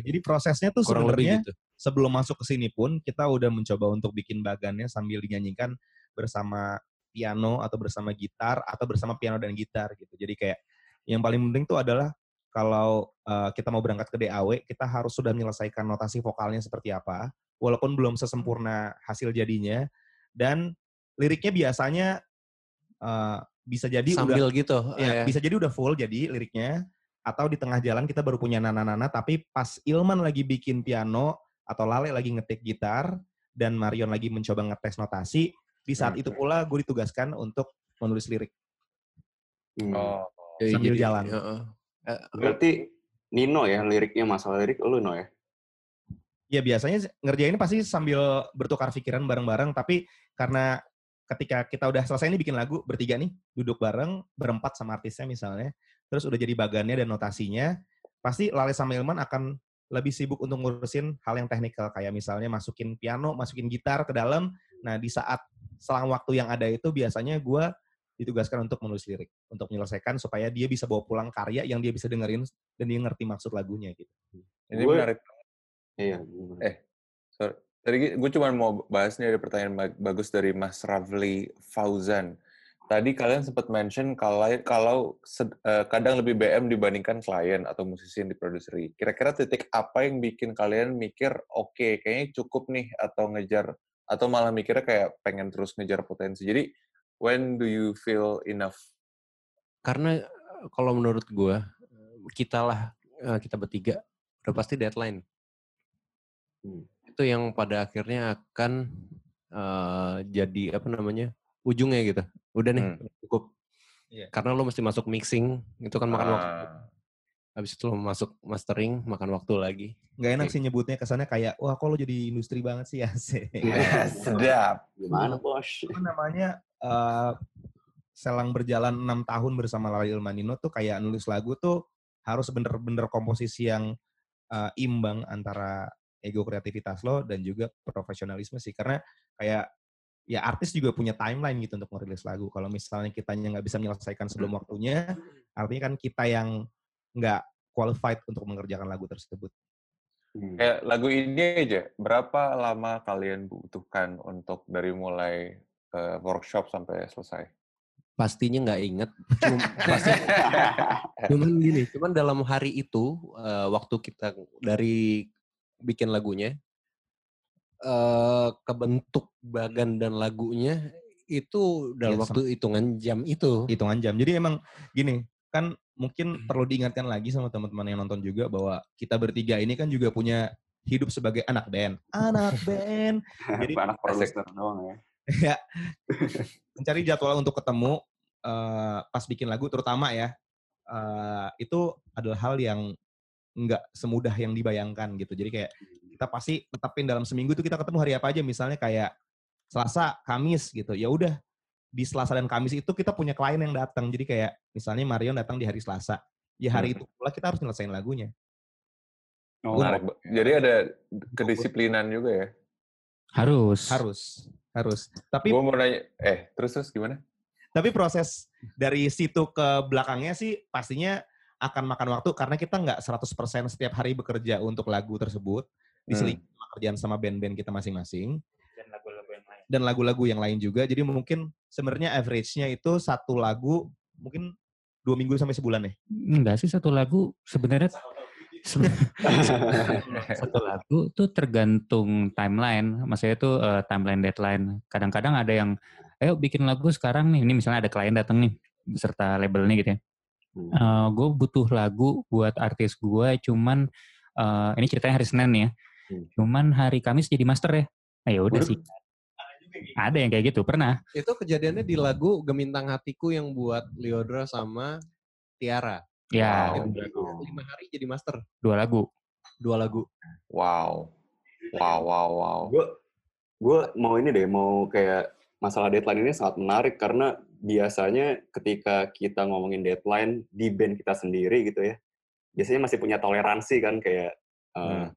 Oke, jadi prosesnya tuh Kurang sebenarnya lebih gitu. sebelum masuk ke sini pun kita udah mencoba untuk bikin bagannya sambil dinyanyikan bersama piano atau bersama gitar atau bersama piano dan gitar gitu. Jadi kayak yang paling penting tuh adalah kalau uh, kita mau berangkat ke DAW, kita harus sudah menyelesaikan notasi vokalnya seperti apa, walaupun belum sesempurna hasil jadinya dan liriknya biasanya uh, bisa jadi udah Sambil gitu. Ya, eh, bisa jadi udah full jadi liriknya atau di tengah jalan kita baru punya nana-nana tapi pas Ilman lagi bikin piano atau Lale lagi ngetik gitar dan Marion lagi mencoba ngetes notasi di saat itu pula gue ditugaskan untuk menulis lirik Hmm. Oh. sambil jadi, jalan. heeh. Eh, Berarti Nino ya liriknya masalah lirik lu no ya? ya biasanya ngerjainnya pasti sambil bertukar pikiran bareng-bareng tapi karena ketika kita udah selesai nih bikin lagu bertiga nih duduk bareng berempat sama artisnya misalnya terus udah jadi bagannya dan notasinya pasti Lale sama Ilman akan lebih sibuk untuk ngurusin hal yang teknikal kayak misalnya masukin piano masukin gitar ke dalam nah di saat selang waktu yang ada itu biasanya gue ditugaskan untuk menulis lirik untuk menyelesaikan supaya dia bisa bawa pulang karya yang dia bisa dengerin dan dia ngerti maksud lagunya gitu Ini Gue- menarik. Iya. Eh, sorry. Tadi gue cuma mau bahas nih ada pertanyaan ba- bagus dari Mas Ravli Fauzan. Tadi kalian sempat mention kalau kalau sed- eh, kadang lebih BM dibandingkan klien atau musisi yang diproduseri. Kira-kira titik apa yang bikin kalian mikir oke kayaknya cukup nih atau ngejar atau malah mikirnya kayak pengen terus ngejar potensi. Jadi when do you feel enough? Karena eh, kalau menurut gua kita lah eh, kita bertiga udah pasti deadline. Hmm. Itu yang pada akhirnya akan eh, jadi apa namanya ujungnya gitu. Udah nih Hmm. cukup. Iya. Karena lo mesti masuk mixing itu kan makan waktu. Ah, Habis itu lo masuk mastering makan waktu lagi. Nggak enak Oke. sih nyebutnya kesannya kayak, wah kok lo jadi industri banget sih ya. eh, sedap. Gimana bos? Apa namanya, eh, selang berjalan enam tahun bersama Lali Ilmanino tuh kayak nulis lagu tuh harus bener-bener komposisi yang eh, imbang antara ego kreativitas lo dan juga profesionalisme sih. Karena kayak ya artis juga punya timeline gitu untuk merilis lagu. Kalau misalnya kitanya nggak bisa menyelesaikan sebelum waktunya, artinya kan kita yang nggak qualified untuk mengerjakan lagu tersebut. Hmm. Kayak lagu ini aja, berapa lama kalian butuhkan untuk dari mulai eh, workshop sampai selesai? Pastinya nggak inget. Cuma, pasti, cuman gini, cuman dalam hari itu eh, waktu kita dari bikin lagunya eh kebentuk bagan dan lagunya itu dalam Iya, waktu hitungan jam itu. hitungan jam. Jadi emang gini, kan mungkin perlu diingatkan lagi sama teman-teman yang nonton juga bahwa kita bertiga ini kan juga punya hidup sebagai anak band. Anak band. Jadi anak produser doang ya. Ya mencari jadwal untuk ketemu eh, pas bikin lagu terutama ya eh, itu adalah hal yang nggak semudah yang dibayangkan gitu. Jadi kayak kita pasti tetapin dalam seminggu tuh kita ketemu hari apa aja misalnya kayak Selasa, Kamis gitu. Ya udah di Selasa dan Kamis itu kita punya klien yang datang. Jadi kayak misalnya Marion datang di hari Selasa. Ya hari itu pula kita harus nyelesain lagunya. Oh, Menarik. Jadi ada kedisiplinan juga ya. Harus. Harus, harus. Tapi Gue mau nanya, eh terus terus gimana? Tapi proses dari situ ke belakangnya sih pastinya akan makan waktu karena kita nggak 100% setiap hari bekerja untuk lagu tersebut. Diseling sama kerjaan sama band-band kita masing-masing. Dan lagu-lagu yang lain juga. Jadi mungkin sebenarnya average-nya itu satu lagu mungkin dua minggu sampai sebulan ya. Enggak sih satu lagu sebenarnya se- satu lagu tuh tergantung timeline. Maksudnya tuh eh, timeline deadline. Kadang-kadang ada yang ayo bikin lagu sekarang nih. Ini misalnya ada klien datang nih beserta labelnya gitu ya. Hmm. gue butuh lagu buat artis gue cuman eh, ini ceritanya hari Senin nih ya. Hmm. Cuman hari Kamis jadi master ya. Nah, ya udah sih. Ada yang kayak gitu, pernah. Itu kejadiannya di lagu Gemintang Hatiku yang buat Leodra sama Tiara. Ya, Wow. Lima hari jadi master. dua lagu. Dua lagu. Wow. Wow, wow, wow. gue gue mau ini deh mau kayak masalah deadline ini sangat menarik karena biasanya ketika kita ngomongin deadline di band kita sendiri gitu ya biasanya masih punya toleransi kan kayak eh, Hmm.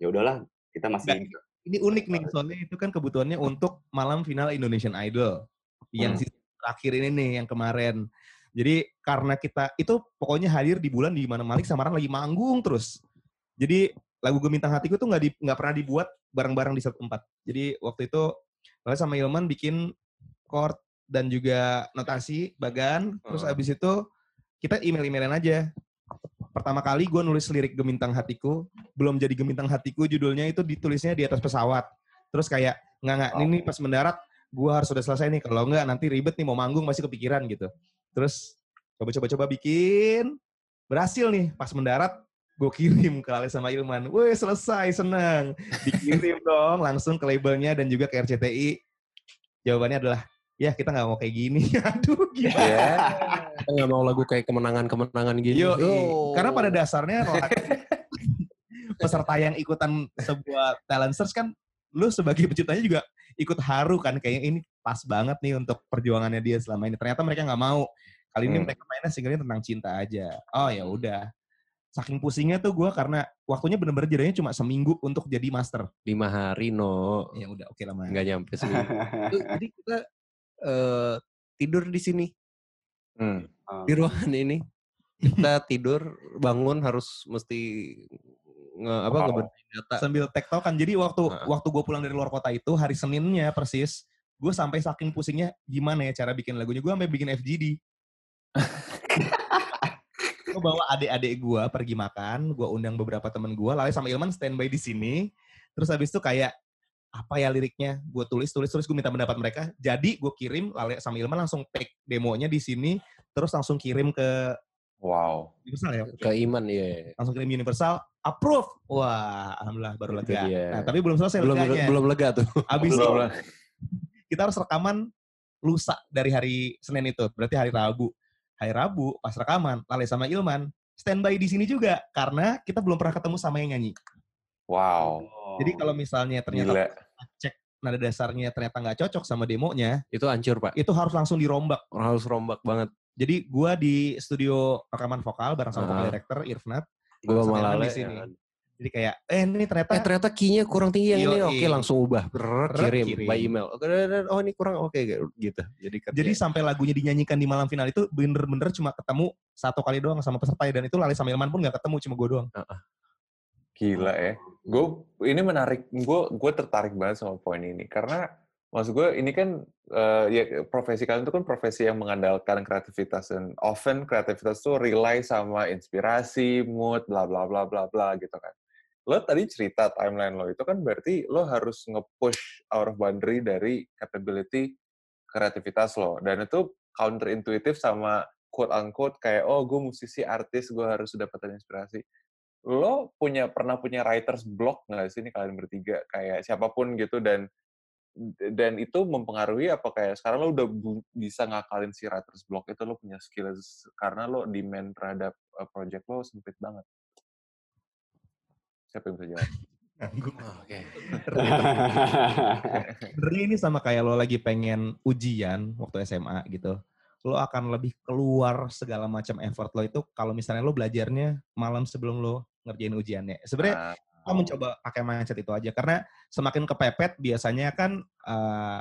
ya udahlah kita masih Ini unik nih, soalnya itu kan kebutuhannya untuk malam final Indonesian Idol. Yang Hmm. season terakhir ini nih, yang kemarin. Jadi karena kita, itu pokoknya hadir di bulan di mana Malik Samaran lagi manggung terus. Jadi lagu Gemintang Hatiku tuh nggak di, nggak pernah dibuat bareng-bareng di satu tempat. Jadi waktu itu Lale sama Ilman bikin chord dan juga notasi bagan. Terus abis itu kita email-emailan aja. Pertama kali gue nulis lirik Gemintang Hatiku, belum jadi Gemintang Hatiku judulnya itu ditulisnya di atas pesawat. Terus kayak, nggak nggak ini pas mendarat, gue harus sudah selesai nih. Kalau nggak nanti ribet nih mau manggung masih kepikiran gitu. Terus coba-coba-coba bikin, berhasil nih pas mendarat, gue kirim ke Ale sama Ilman. Wih selesai, seneng. Dikirim dong langsung ke labelnya dan juga ke RCTI. Jawabannya adalah, ya kita nggak mau kayak gini. Aduh gimana. Ya. Kita nggak mau lagu kayak kemenangan-kemenangan gini. Yo, Yo. karena pada dasarnya peserta yang ikutan sebuah talent search kan lu sebagai penciptanya juga ikut haru kan kayak ini pas banget nih untuk perjuangannya dia selama ini. Ternyata mereka nggak mau. Kali ini Hmm. mereka mainnya singlenya tentang cinta aja. Oh ya udah. Saking pusingnya tuh gue karena waktunya bener-bener jadinya cuma seminggu untuk jadi master. Lima hari, no. Ya udah oke lah Mas. Nggak nyampe seminggu. Itu, Jadi kita eh, tidur di sini. Hmm. Di ruangan ini. Kita tidur, bangun harus mesti nge, apa Wow. ngebenerin data. sambil tektokan. Jadi waktu Heeh. waktu gue pulang dari luar kota itu hari Seninnya persis, gue sampai saking pusingnya gimana ya cara bikin lagunya. Gue sampai bikin FGD. gue bawa adik-adik gue pergi makan, gue undang beberapa temen gue, lalu sama Ilman standby di sini. Terus habis itu kayak apa ya liriknya, gue tulis tulis terus gue minta pendapat mereka. Jadi gue kirim, lalu sama Ilman langsung take demonya di sini, terus langsung kirim ke Wow. Universal ya. Ke Iman ya. Langsung kirim Universal, approve. Wah, alhamdulillah baru lega. Nah, tapi belum selesai Belum leganya. belum lega tuh. Abis itu Belum. Kita harus rekaman lusa dari hari Senin itu, berarti hari Rabu. Hari Rabu pas rekaman, Lale sama Ilman standby di sini juga karena kita belum pernah ketemu sama yang nyanyi. Wow. Jadi kalau misalnya ternyata Gila. cek nada dasarnya ternyata nggak cocok sama demonya, Itu hancur, Pak. itu harus langsung dirombak. Harus rombak banget. Jadi gua di studio rekaman vokal bareng sama Ah. vokal director Irfnat. Gue malah di sini. Jadi kayak, eh ini ternyata Eh ternyata key-nya kurang tinggi yang ini. Oke, langsung ubah. Brrr, kirim, kirim. by email. Oke, oh ini kurang oke gitu. Jadi kerja. Jadi sampai lagunya dinyanyikan di malam final itu bener-bener cuma ketemu satu kali doang sama peserta dan itu Lale sama Ilman pun nggak ketemu cuma gue doang. Gila ya. Gue ini menarik. Gue gue tertarik banget sama poin ini karena maksud gue ini kan eh, ya profesi kalian itu kan profesi yang mengandalkan kreativitas dan often kreativitas tuh rely sama inspirasi, mood, bla bla bla bla bla gitu kan. Lo tadi cerita timeline lo itu kan berarti lo harus nge-push out of boundary dari capability kreativitas lo. Dan itu counterintuitive sama quote unquote kayak oh gue musisi artis gue harus dapetin inspirasi. Lo punya pernah punya writers block nggak sih ini kalian bertiga? Kayak siapa pun gitu dan dan itu mempengaruhi apa kayak sekarang lo udah bisa ngakalin si writers block itu lo punya skills karena lo demand terhadap uh, project lo sempit banget siapa yang bisa jawab Oh, Oke. Sebenarnya ini sama kayak lo lagi pengen ujian waktu SMA gitu. Lo akan lebih keluar segala macam effort lo itu kalau misalnya lo belajarnya malam sebelum lo ngerjain ujiannya. Sebenarnya kita mencoba pakai mindset itu aja karena semakin kepepet biasanya kan eh,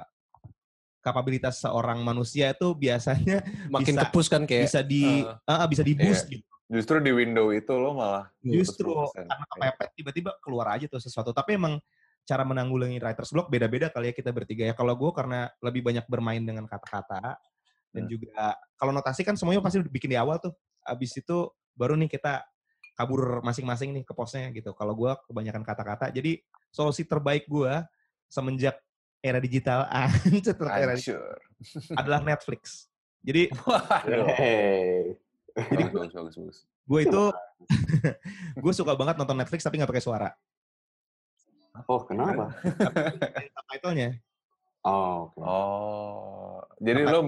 kapabilitas seorang manusia itu biasanya Makin Bisa- kepus kan kayak bisa di ah, bisa di boost gitu. Justru di window itu lo malah Justru 100%. karena kepepet tiba-tiba keluar aja tuh sesuatu. Tapi emang cara menanggulangi writer's block beda-beda kali ya kita bertiga ya. Kalau gue karena lebih banyak bermain dengan kata-kata dan Hmm. juga kalau notasi kan semuanya pasti bikin di awal tuh. Abis itu baru nih kita kabur masing-masing nih ke posnya gitu. Kalau gue kebanyakan kata-kata. Jadi solusi terbaik gue semenjak era digital era hancur adalah Netflix. Jadi Waduh. Hey. Jadi bagus bagus bagus gue itu gue suka banget nonton Netflix tapi nggak pakai suara. Oh, kenapa? Subtitlenya. Oh, oke. oh jadi Apa- lo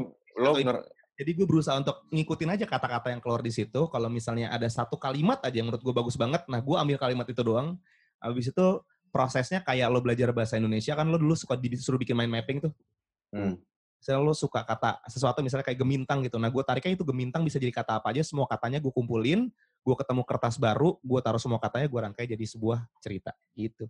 lo atau nger- Jadi gue berusaha untuk ngikutin aja kata-kata yang keluar di situ. Kalau misalnya ada satu kalimat aja yang menurut gue bagus banget, nah gue ambil kalimat itu doang. Habis itu prosesnya kayak lo belajar bahasa Indonesia kan lo dulu suka disuruh bikin mind mapping tuh. Hmm. Misalnya lo suka kata sesuatu misalnya kayak gemintang gitu. Nah gue tariknya itu gemintang bisa jadi kata apa aja. Semua katanya gue kumpulin, gue ketemu kertas baru, gue taruh semua katanya, gue rangkai jadi sebuah cerita gitu.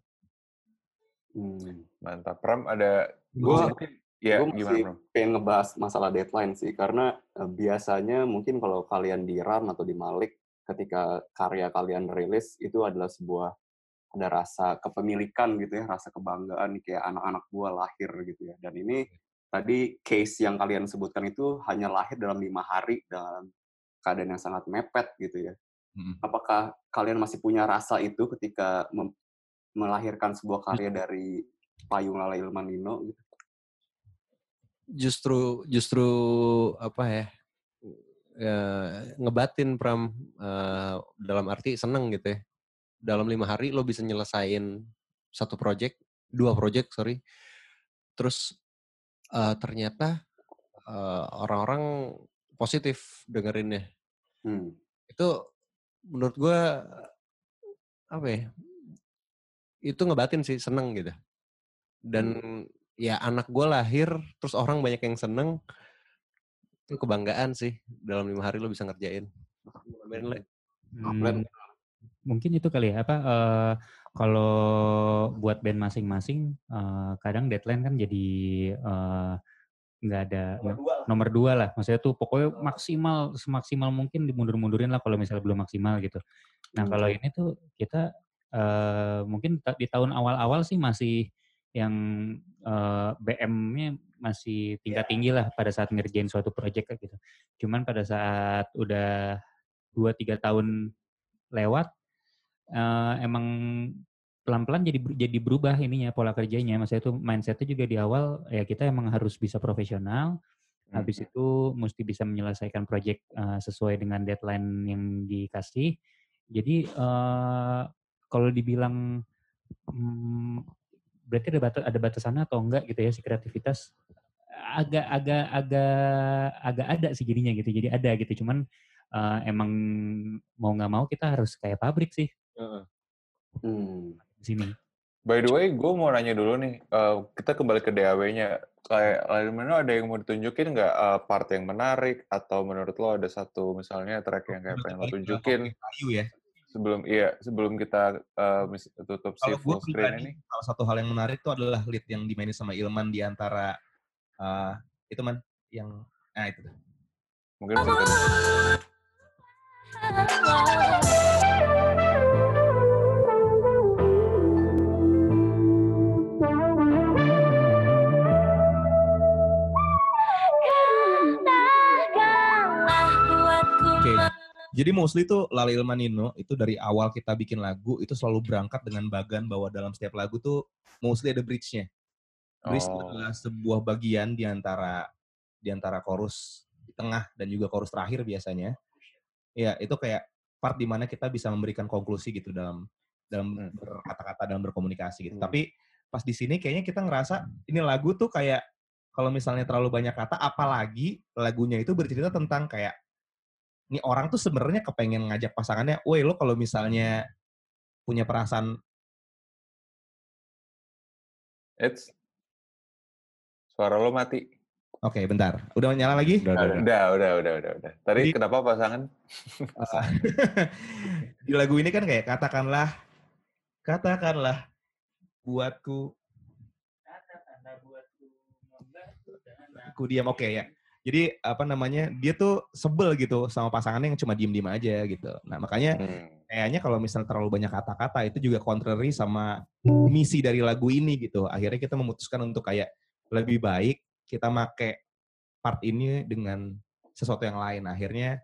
Hmm. mantap Pram ada Gua- mungkin ya gue gimana masih Pram pengen ngebahas masalah deadline sih karena eh, biasanya mungkin kalau kalian di Ran atau di Malik ketika karya kalian rilis itu adalah sebuah ada rasa kepemilikan gitu ya rasa kebanggaan kayak anak-anak gua lahir gitu ya dan ini tadi case yang kalian sebutkan itu hanya lahir dalam lima hari dalam keadaan yang sangat mepet gitu ya. Mm. apakah kalian masih punya rasa itu ketika melahirkan sebuah karya dari payung lala ilman Nino gitu? Justru justru apa ya ya, ngebatin pram eh, dalam arti seneng gitu ya. Dalam lima hari lo bisa nyelesain satu project dua project sorry. Terus eh, ternyata eh, orang-orang positif dengerinnya. Hmm. itu menurut gue apa ya itu ngebatin sih seneng gitu. Dan ya anak gue lahir terus orang banyak yang seneng itu kebanggaan sih dalam lima hari lo bisa ngerjain. Le. Hmm, mungkin itu kali ya apa eh, kalau buat band masing-masing eh, kadang deadline kan jadi eh, nggak ada nomor dua lah. maksudnya tuh pokoknya maksimal semaksimal mungkin dimundur-mundurin lah kalau misalnya belum maksimal gitu. Nah Hmm. kalau ini tuh kita eh, mungkin di tahun awal-awal sih masih yang eh, BM-nya masih tingkat tinggi lah pada saat ngerjain suatu project gitu. Cuman pada saat udah 2-3 tahun lewat, eh, emang pelan-pelan jadi jadi berubah ininya pola kerjanya. Maksudnya itu mindsetnya juga di awal ya kita emang harus bisa profesional. Habis itu mesti bisa menyelesaikan project eh, sesuai dengan deadline yang dikasih. Jadi eh, kalau dibilang hmm, berarti ada batas ada batasannya atau enggak gitu ya si kreativitas agak agak agak agak ada sih jadinya gitu. Jadi ada gitu. Cuman eh, emang mau nggak mau kita harus kayak pabrik sih Hmm. sini. By the way, gue mau nanya dulu nih, eh, kita kembali ke DAW-nya. Kayak lain mana ada yang mau ditunjukin nggak eh, part yang menarik atau menurut lo ada satu misalnya track yang kayak pengen lo tunjukin Kayu ya. sebelum iya sebelum kita eh, mis- tutup si Kalau gue full screen pribadi, ini? salah satu hal yang menarik itu adalah lead yang dimainin sama Ilman di antara eh, itu man yang nah itu tuh. Mungkin bisa kita- Jadi mostly tuh Lale Ilmanino itu dari awal kita bikin lagu itu selalu berangkat dengan bagan bahwa dalam setiap lagu tuh mostly ada bridge-nya. Bridge Oh. adalah sebuah bagian di antara di antara chorus di tengah dan juga chorus terakhir biasanya. Ya, itu kayak part di mana kita bisa memberikan konklusi gitu dalam dalam Hmm. berkata-kata dalam berkomunikasi gitu. Hmm. Tapi pas di sini kayaknya kita ngerasa ini lagu tuh kayak kalau misalnya terlalu banyak kata apalagi lagunya itu bercerita tentang kayak ini orang tuh sebenarnya kepengen ngajak pasangannya, woi lo kalau misalnya punya perasaan It's suara lo mati. Oke, bentar. Udah nyala lagi? Udah, udah, udah. Udah, udah, udah, udah, udah. Tadi Jadi- kenapa pasangan? Uh, di lagu ini kan kayak katakanlah, katakanlah buatku, aku diam. Oke ya. Jadi apa namanya? Dia tuh sebel gitu sama pasangannya yang cuma diem-diem aja gitu. Nah makanya Hmm. kayaknya kalau misalnya terlalu banyak kata-kata itu juga contrary sama misi dari lagu ini gitu. Akhirnya kita memutuskan untuk kayak lebih baik kita make part ini dengan sesuatu yang lain. Akhirnya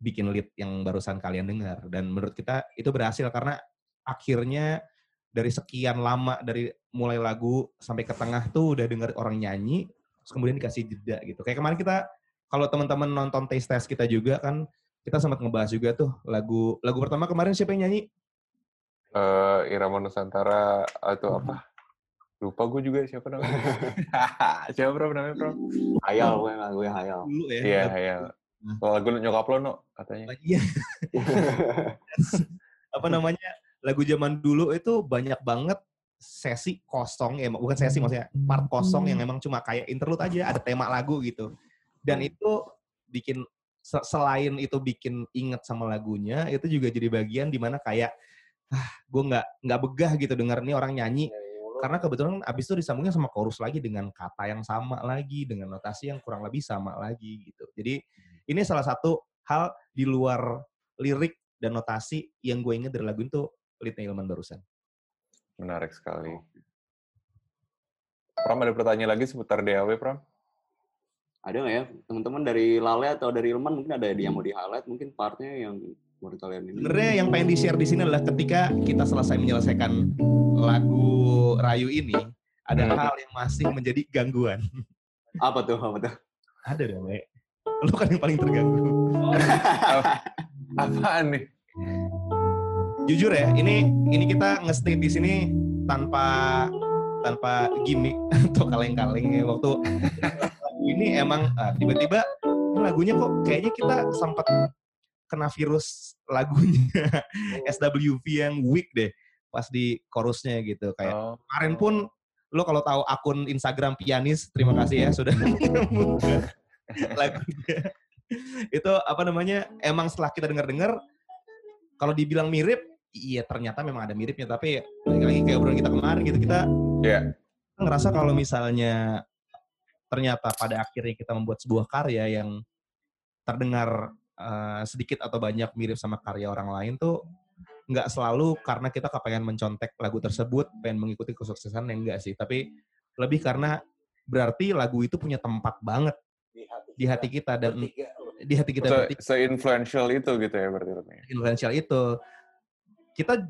bikin lead yang barusan kalian dengar dan menurut kita itu berhasil karena akhirnya dari sekian lama dari mulai lagu sampai ke tengah tuh udah denger orang nyanyi terus kemudian dikasih jeda gitu. Kayak kemarin kita kalau teman-teman nonton taste test kita juga kan kita sempat ngebahas juga tuh lagu lagu pertama kemarin siapa yang nyanyi? Eh, Irama Nusantara atau apa? Lupa gue juga siapa namanya. siapa bro namanya bro? Hayal gue, gue hayal. Dulu ya. Iya, lagu- iya. Nah. Lagu nyokap lo, no, katanya. Iya. apa namanya lagu zaman dulu itu banyak banget sesi kosong ya bukan sesi maksudnya part kosong yang emang cuma kayak interlude aja ada tema lagu gitu. Dan itu bikin se- selain itu bikin inget sama lagunya itu juga jadi bagian di mana kayak ah gue nggak nggak begah gitu denger nih orang nyanyi. Karena kebetulan abis itu disambungnya sama chorus lagi dengan kata yang sama lagi dengan notasi yang kurang lebih sama lagi gitu. Jadi ini salah satu hal di luar lirik dan notasi yang gue inget dari lagu itu leadnya Ilman barusan. Menarik sekali. Pram, ada pertanyaan lagi seputar DAW, Pram? Ada nggak ya teman-teman dari Lale atau dari Ilman mungkin ada yang mau di highlight mungkin partnya yang menurut kalian ini. Sebenarnya yang pengen di-share di sini adalah ketika kita selesai menyelesaikan lagu Rayu ini, ada Hmm. hal yang masih menjadi gangguan. Apa tuh? Apa tuh? Ada dong, We. Lu kan yang paling terganggu. Apaan nih? Jujur ya, ini ini kita nge-state di sini tanpa tanpa gimmick atau kaleng-kaleng ya. Waktu ini emang ah, tiba-tiba ini lagunya kok kayaknya kita sempat kena virus lagunya SWV yang weak deh pas di chorusnya gitu. Kayak Oh. kemarin pun lo kalau tahu akun Instagram pianis terima kasih ya sudah lagunya. Itu apa namanya emang setelah kita dengar-dengar kalau dibilang mirip iya ternyata memang ada miripnya tapi balik lagi kayak obrolan kita kemarin gitu kita Iya. ngerasa kalau misalnya ternyata pada akhirnya kita membuat sebuah karya yang terdengar eh, sedikit atau banyak mirip sama karya orang lain tuh nggak selalu karena kita kepengen mencontek lagu tersebut, pengen mengikuti kesuksesan yang enggak sih, tapi lebih karena berarti lagu itu punya tempat banget di hati kita dan di hati kita Se, bertiga. se-influential itu gitu ya berarti. Influential itu kita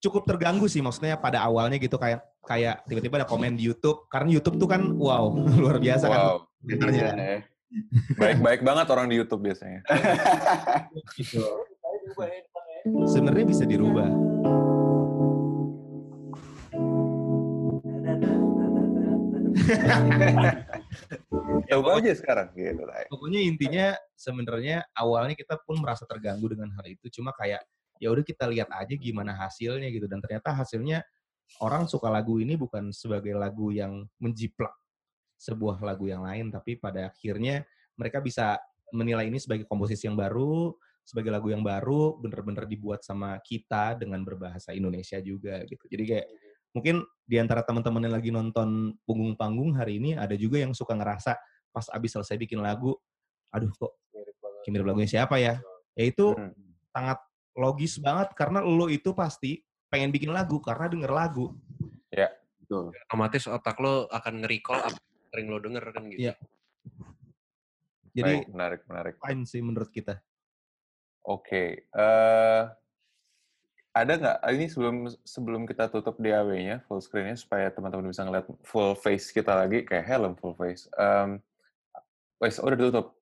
cukup terganggu sih maksudnya pada awalnya gitu kayak kayak tiba-tiba ada komen di YouTube karena YouTube tuh kan wow luar biasa kan Wow. komentarnya kan. ya. Baik-baik banget orang di YouTube biasanya. gitu. Sebenarnya bisa dirubah. Coba aja sekarang gitu. Pokoknya intinya sebenarnya awalnya kita pun merasa terganggu dengan hal itu cuma kayak ya udah kita lihat aja gimana hasilnya gitu. Dan ternyata hasilnya orang suka lagu ini bukan sebagai lagu yang menjiplak sebuah lagu yang lain tapi pada akhirnya mereka bisa menilai ini sebagai komposisi yang baru sebagai lagu yang baru bener-bener dibuat sama kita dengan berbahasa Indonesia juga gitu. Jadi kayak mungkin di antara teman-teman yang lagi nonton punggung-panggung hari ini ada juga yang suka ngerasa pas abis selesai bikin lagu aduh kok mirip lagunya siapa ya? Ya itu Hmm. sangat logis banget karena lo itu pasti pengen bikin lagu karena denger lagu Betul. Otomatis otak lo akan nge-recall apa yang sering lo denger kan gitu. Iya. jadi Baik, menarik, menarik. fine sih menurut kita Oke, eh ada nggak ini sebelum sebelum kita tutup DAW-nya full screen-nya supaya teman-teman bisa ngeliat full face kita lagi kayak helm full face. Um, wes udah ditutup.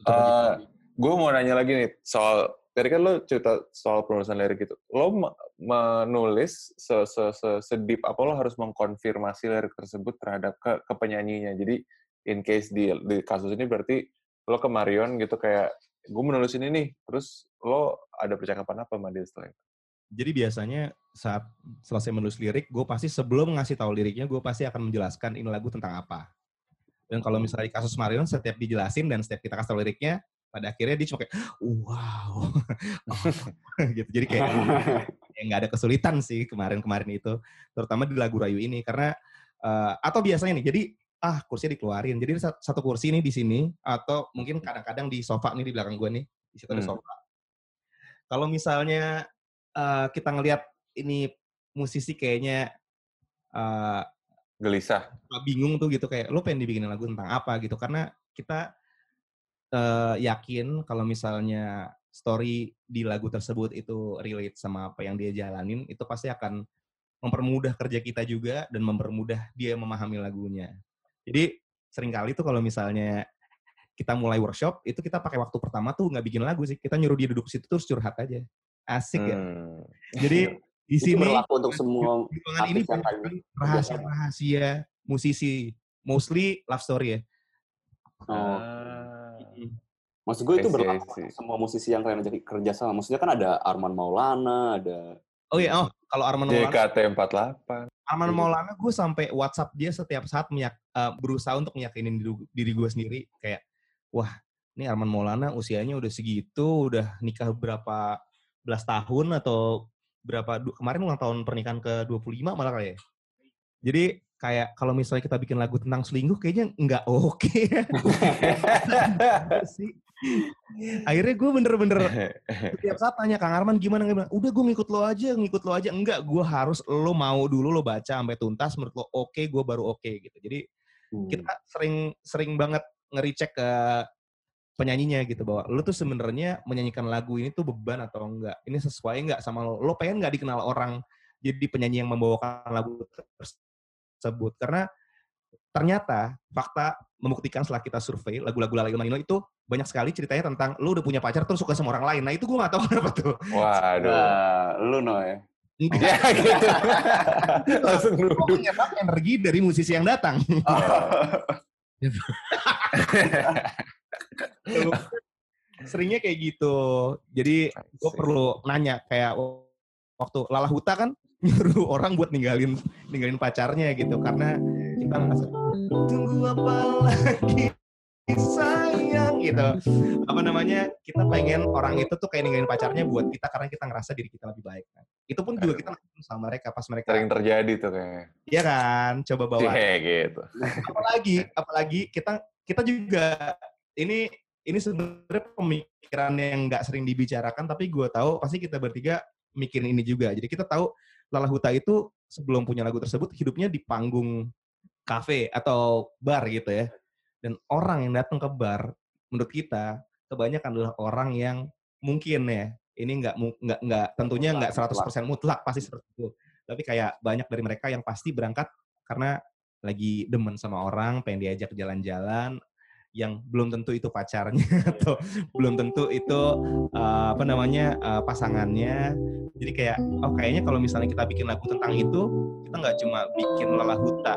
Tutup aja. gue mau nanya lagi nih soal tadi kan lo cerita soal penulisan lirik gitu. Lo me- menulis se, se, se, sedip apa lo harus mengkonfirmasi lirik tersebut terhadap ke, ke penyanyinya. Jadi in case di di kasus ini berarti lo ke Marion gitu kayak gue menulis ini nih, terus lo ada percakapan apa sama dia setelah itu? Jadi biasanya saat selesai menulis lirik, gue pasti sebelum ngasih tahu liriknya, gue pasti akan menjelaskan ini lagu tentang apa. Dan kalau misalnya di kasus Marion, setiap dijelasin dan setiap kita kasih tahu liriknya, pada akhirnya dia cuma kayak, wow. gitu. Jadi kayak ya nggak ada kesulitan sih kemarin-kemarin itu. Terutama di lagu Rayu ini. Karena, eh, atau biasanya nih, jadi ah kursinya dikeluarin. Jadi sat- satu kursi nih di sini, atau mungkin kadang-kadang di sofa nih di belakang gue nih. Di situ ada Hmm. sofa. Kalau misalnya eh, kita ngelihat ini musisi kayaknya eh, Gelisah. bingung tuh gitu kayak lo pengen dibikinin lagu tentang apa gitu karena kita eh, yakin kalau misalnya story di lagu tersebut itu relate sama apa yang dia jalanin itu pasti akan mempermudah kerja kita juga dan mempermudah dia memahami lagunya jadi sering kali tuh kalau misalnya kita mulai workshop itu kita pakai waktu pertama tuh nggak bikin lagu sih kita nyuruh dia duduk situ terus curhat aja asik ya Hmm. jadi di Itu sini berlaku untuk semua di ruangan ini rahasia-rahasia musisi, mostly love story ya. Oh, Ah. Maksud gue itu berlaku semua musisi yang kalian jadi kerja sama. Maksudnya kan ada Arman Maulana, ada Oh iya, oh kalau Arman Maulana, JKT48. Arman Iya. Maulana gue sampai WhatsApp dia setiap saat meyak, eh, berusaha untuk meyakinin diri, diri gue sendiri kayak, wah ini Arman Maulana usianya udah segitu, udah nikah berapa belas tahun atau berapa kemarin ulang tahun pernikahan ke 25 malah kali ya. Jadi kayak kalau misalnya kita bikin lagu tentang selingkuh kayaknya nggak oke sih. Akhirnya gue bener-bener setiap saat tanya Kang Arman gimana gimana. Udah gue ngikut lo aja, ngikut lo aja. Enggak, gue harus lo mau dulu lo baca sampai tuntas. Menurut lo oke, gue baru oke gitu. Jadi Hmm. kita sering sering banget nge-recheck ke penyanyinya gitu bahwa lo tuh sebenarnya menyanyikan lagu ini tuh beban atau enggak. Ini sesuai enggak sama lo. Lo pengen nggak dikenal orang jadi penyanyi yang membawakan lagu tersebut. Karena ternyata fakta membuktikan setelah kita survei lagu-lagu Lala Ilmanino itu banyak sekali ceritanya tentang lu udah punya pacar terus suka sama orang lain. Nah itu gue gak tahu kenapa tuh. Waduh. Nah, lu no ya. Ya gitu. Langsung duduk. menyerap energi dari musisi yang datang. Seringnya kayak gitu. Jadi gue perlu nanya kayak waktu Lala Huta kan nyuruh orang buat ninggalin ninggalin pacarnya gitu karena kita merasa tunggu apa lagi sayang gitu apa namanya kita pengen orang itu tuh kayak ninggalin pacarnya buat kita karena kita ngerasa diri kita lebih baik kan. itu pun juga kita ngelakuin sama mereka pas mereka Sering terjadi tuh kayaknya. Iya kan coba bawa Iya gitu. apalagi apalagi kita kita juga ini ini sebenarnya pemikiran yang nggak sering dibicarakan tapi gue tahu pasti kita bertiga mikirin ini juga. Jadi kita tahu Lala Huta itu sebelum punya lagu tersebut hidupnya di panggung kafe atau bar gitu ya. Dan orang yang datang ke bar menurut kita kebanyakan adalah orang yang mungkin ya ini nggak nggak nggak tentunya nggak 100% mutlak pasti seperti itu. Tapi kayak banyak dari mereka yang pasti berangkat karena lagi demen sama orang, pengen diajak jalan-jalan, yang belum tentu itu pacarnya atau belum tentu itu uh, apa namanya uh, pasangannya. Jadi kayak oh kayaknya kalau misalnya kita bikin lagu tentang itu, kita nggak cuma bikin lalahuta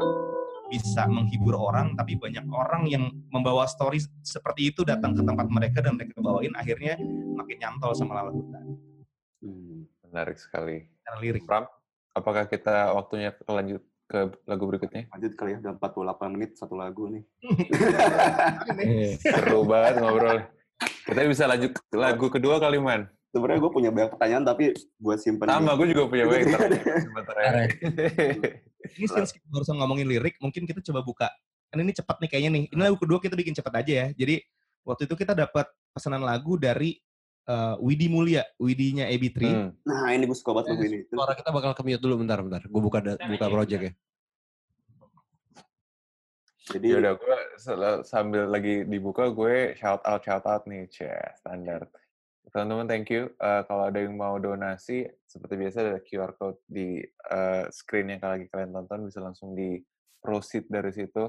bisa menghibur orang, tapi banyak orang yang membawa story seperti itu datang ke tempat mereka dan mereka bawain akhirnya makin nyantol sama lalahuta. Hmm. Menarik sekali. Lirik. Pram, apakah kita waktunya lanjut ke lagu berikutnya? Lanjut kali ya, udah 48 menit satu lagu nih. Seru banget ngobrol. Kita bisa lanjut ke lagu kedua kali, Man. Sebenarnya gue punya banyak pertanyaan tapi gue simpen. Sama, gue juga punya banyak. Sebentar ya. Ini since kita barusan ngomongin lirik, mungkin kita coba buka. Kan ini cepat nih kayaknya nih. Ini lagu kedua kita bikin cepat aja ya. Jadi waktu itu kita dapat pesanan lagu dari eh, Widi Mulia, Widinya AB3. Hmm. Nah ini gue suka banget lagu ini. Suara kita bakal ke mute dulu bentar bentar. Gue buka da- buka project ya. Jadi Ya udah, gue sambil lagi dibuka, gue shout out shout out nih, cie standar. Teman-teman, thank you. Eh, kalau ada yang mau donasi, seperti biasa ada QR code di eh, screen yang lagi kalian tonton, bisa langsung di proceed dari situ.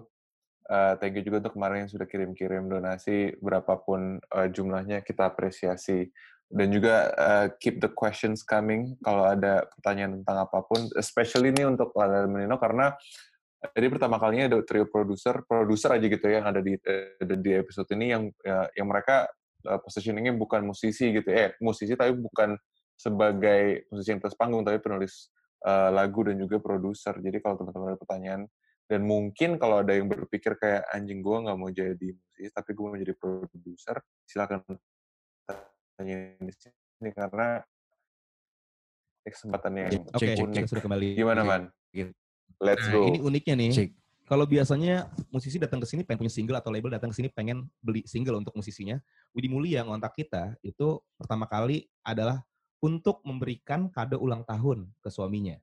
Eh, thank you juga untuk kemarin yang sudah kirim-kirim donasi, berapapun eh, jumlahnya kita apresiasi. Dan juga eh, keep the questions coming kalau ada pertanyaan tentang apa pun, especially ini untuk Lala Menino karena jadi pertama kalinya ada trio produser, produser aja gitu ya yang ada di eh, di episode ini yang ya, yang mereka eh, positioningnya bukan musisi gitu ya, eh, musisi tapi bukan sebagai musisi yang atas panggung tapi penulis eh, lagu dan juga produser. Jadi kalau teman-teman ada pertanyaan dan mungkin kalau ada yang berpikir kayak anjing gue nggak mau jadi musisi tapi gue mau jadi produser, silakan tanya di sini karena ini kesempatan yang kita cek. sudah kembali. Gimana Oke. man? Gitu. Let's Nah, go. ini uniknya nih. Cek. Kalau biasanya musisi datang ke sini pengen punya single atau label datang ke sini pengen beli single untuk musisinya, Widi Mulia ngontak kita itu pertama kali adalah untuk memberikan kado ulang tahun ke suaminya.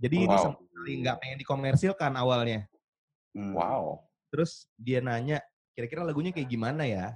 Jadi ini Wow. sama sekali nggak pengen dikomersilkan awalnya. Hmm. Wow. Terus dia nanya, kira-kira lagunya kayak gimana ya?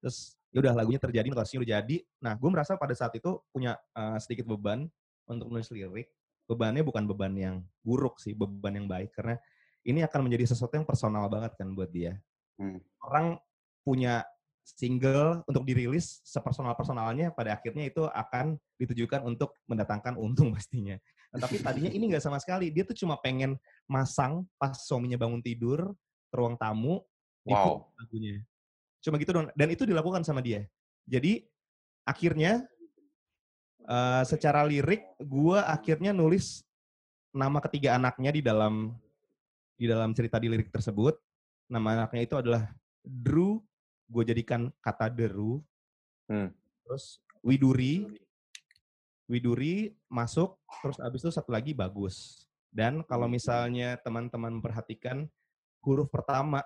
Terus ya udah lagunya terjadi, notasinya udah jadi. Nah, gue merasa pada saat itu punya eh, sedikit beban untuk menulis lirik. Bebannya bukan beban yang buruk sih, beban yang baik karena ini akan menjadi sesuatu yang personal banget kan buat dia. Hmm. Orang punya single untuk dirilis sepersonal-personalnya pada akhirnya itu akan ditujukan untuk mendatangkan untung pastinya. Nah, tapi tadinya ini nggak sama sekali. Dia tuh cuma pengen masang pas suaminya bangun tidur ke ruang tamu Wow. lagunya. Cuma gitu dong. Dan itu dilakukan sama dia. Jadi akhirnya eh, secara lirik gua akhirnya nulis nama ketiga anaknya di dalam di dalam cerita di lirik tersebut. Nama anaknya itu adalah Drew. Gue jadikan kata Deru. Hmm. Terus Widuri. Widuri masuk. Terus abis itu satu lagi bagus. Dan kalau misalnya teman-teman perhatikan huruf pertama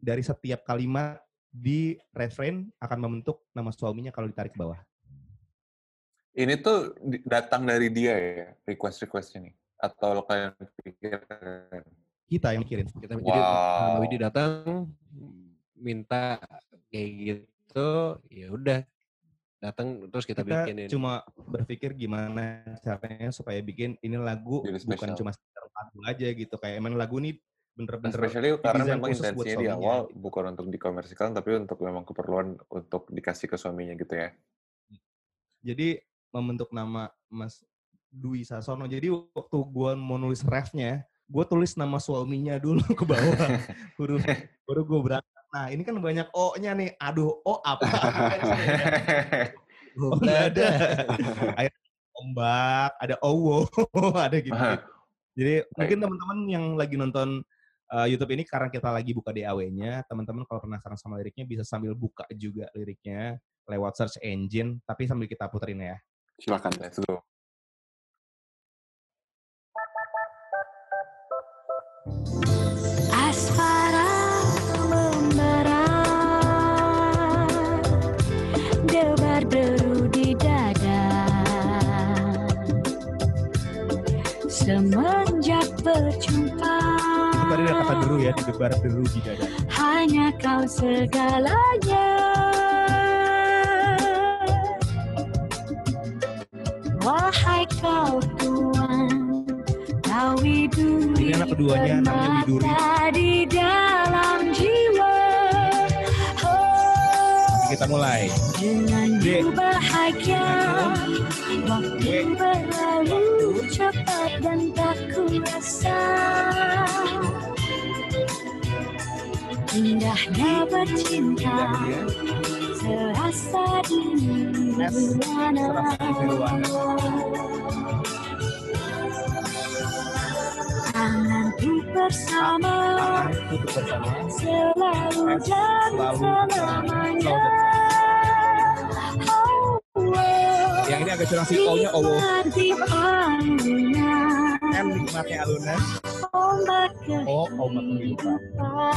dari setiap kalimat di refrain akan membentuk nama suaminya kalau ditarik ke bawah. Ini tuh datang dari dia ya, request-request ini? Atau lo kalian pikir? Kita yang mikirin. Kita jadi Mbak Wow. Widi datang minta kayak gitu, ya udah datang terus kita, Kita bikinin. cuma berpikir gimana caranya supaya bikin ini lagu Jadi bukan cuma sekedar lagu aja gitu. Kayak emang lagu ini bener-bener Especially karena memang intensinya di awal bukan untuk dikomersikan, tapi untuk memang keperluan untuk dikasih ke suaminya gitu ya. Jadi membentuk nama Mas Dwi Sasono. Jadi waktu gua mau nulis refnya, gue tulis nama suaminya dulu ke bawah huruf baru gue berangkat. Nah ini kan banyak O-nya nih. Aduh, O apa? oh ada. Akhirnya ombak, ada owo, ada gitu. Jadi mungkin teman-teman yang lagi nonton uh, YouTube ini karena kita lagi buka DAW-nya, teman-teman kalau penasaran sama liriknya bisa sambil buka juga liriknya lewat search engine, tapi sambil kita puterin ya. Silakan. Let's go. Asmara semenjak berjumpa. Itu tadi ada kata deru ya, didebar deru di dada. Hanya kau segalanya. Wahai kau Tuhan, kau widuri Ini anak keduanya, namanya Widuri. di dalam jiwa. Kita mulai. dengan D. bahagia, waktu W. berlalu cepat dan tak kurasa. Indahnya bercinta, Indahnya. serasa di S, Tanganku bersama, Tangan tutup bersama. selalu dan selamanya. Oh, oh. Yang ini agak curang sih, O-nya Owo. Nikmati alunan M nikmatnya alunan. ombak O, ombak kehidupan.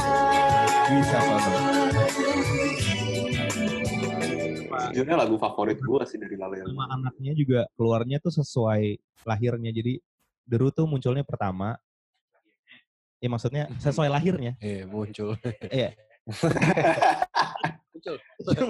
Bisa, Soto. Jujurnya lagu favorit gue sih dari Lale Nama anaknya juga keluarnya tuh sesuai lahirnya. Jadi Deru tuh munculnya pertama. Ya maksudnya sesuai lahirnya. Iya, muncul. Iya. muncul.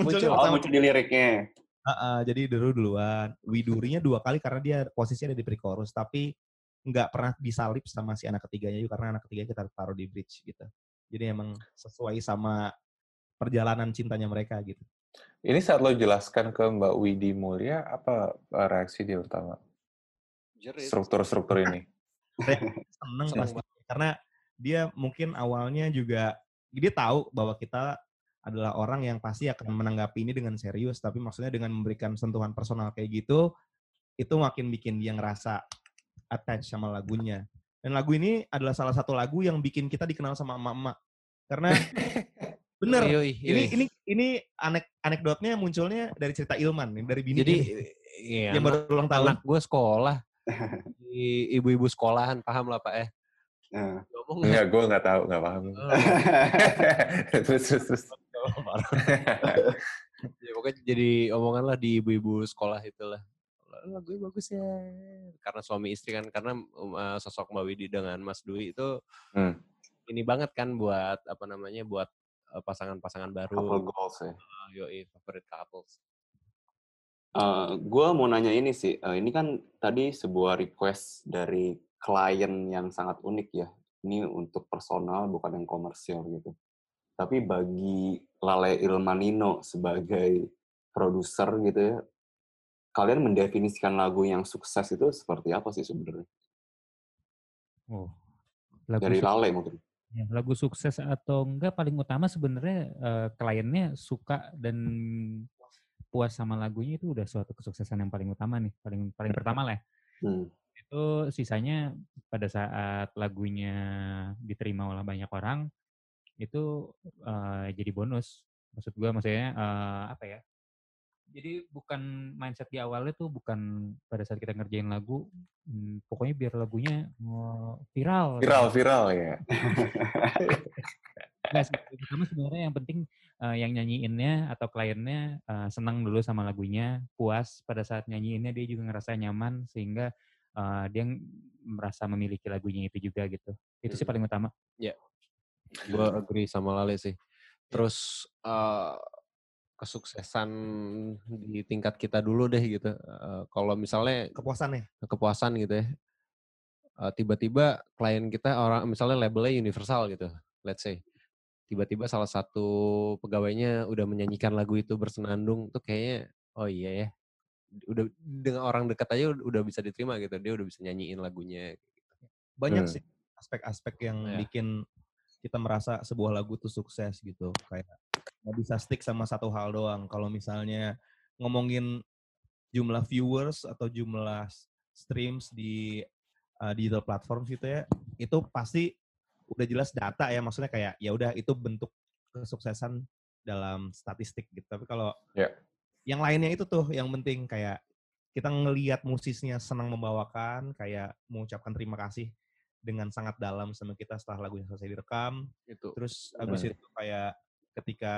Muncul. Oh, muncul di liriknya. Heeh, jadi Deru duluan. Widurinya dua kali karena dia posisinya ada di pre-chorus. Tapi nggak pernah disalip sama si anak ketiganya juga karena anak ketiga kita taruh di bridge gitu. Jadi emang sesuai sama perjalanan cintanya mereka gitu. Ini saat lo jelaskan ke Mbak Widi Mulia, apa eh, reaksi dia pertama? Struktur-struktur ini. seneng Seneng pasti karena dia mungkin awalnya juga dia tahu bahwa kita adalah orang yang pasti akan menanggapi ini dengan serius tapi maksudnya dengan memberikan sentuhan personal kayak gitu itu makin bikin dia ngerasa attach sama lagunya dan lagu ini adalah salah satu lagu yang bikin kita dikenal sama emak-emak karena bener Yoi, ini yoi. ini ini anek anekdotnya munculnya dari cerita Ilman dari bini Jadi, ini, iya, yang baru ulang tahun anak gue sekolah. Di ibu-ibu sekolahan, paham lah Pak ya. Nah. Ngomong Enggak, gue nggak tahu, nggak paham. Oh. terus, terus, terus. ya, pokoknya jadi omongan lah di ibu-ibu sekolah itulah. Lagunya bagus ya. Karena suami istri kan, karena um, uh, sosok Mbak Widi dengan Mas Dwi itu Hmm. ini banget kan buat apa namanya buat uh, pasangan-pasangan baru. Couple goals ya. Uh, yoi, favorite couples. gue mau nanya ini sih, eh, ini kan tadi sebuah request dari klien yang sangat unik ya. Ini untuk personal bukan yang komersial gitu. Tapi bagi Lale Ilmanino sebagai produser gitu ya, kalian mendefinisikan lagu yang sukses itu seperti apa sih sebenarnya? Oh, lagu Dari sukses- Lale mungkin. Ya, lagu sukses atau enggak paling utama sebenarnya eh, kliennya suka dan puas sama lagunya itu udah suatu kesuksesan yang paling utama nih, paling paling pertama lah. ya. Hmm. Itu sisanya pada saat lagunya diterima oleh banyak orang itu eh, jadi bonus. Maksud gua maksudnya eh, apa ya? Jadi bukan mindset di awalnya tuh bukan pada saat kita ngerjain lagu, hmm, pokoknya biar lagunya viral. Viral, viral ya. Nggak sih, yang pertama sebenarnya yang penting eh, yang nyanyiinnya atau kliennya eh, senang dulu sama lagunya, puas pada saat nyanyiinnya dia juga ngerasa nyaman sehingga eh, dia merasa memiliki lagunya itu juga gitu. Itu sih Hmm. paling utama. Gue agree sama Lale sih. Terus uh, kesuksesan di tingkat kita dulu deh gitu. Uh, kalau misalnya kepuasannya kepuasan gitu ya, uh, tiba-tiba klien kita orang misalnya labelnya universal gitu, let's say, tiba-tiba salah satu pegawainya udah menyanyikan lagu itu bersenandung tuh kayaknya, oh iya ya, udah dengan orang dekat aja udah- bisa diterima gitu, dia udah bisa nyanyiin lagunya. banyak Hmm. sih aspek-aspek yang Iya. bikin kita merasa sebuah lagu tuh sukses gitu kayak nggak bisa stick sama satu hal doang kalau misalnya ngomongin jumlah viewers atau jumlah streams di uh, digital platform gitu ya itu pasti udah jelas data ya maksudnya kayak ya udah itu bentuk kesuksesan dalam statistik gitu tapi kalau Ya. Yang lainnya itu tuh yang penting kayak kita ngelihat musisnya senang membawakan kayak mengucapkan terima kasih dengan sangat dalam sama kita setelah lagunya selesai direkam Gitu. terus abis Hmm. itu kayak ketika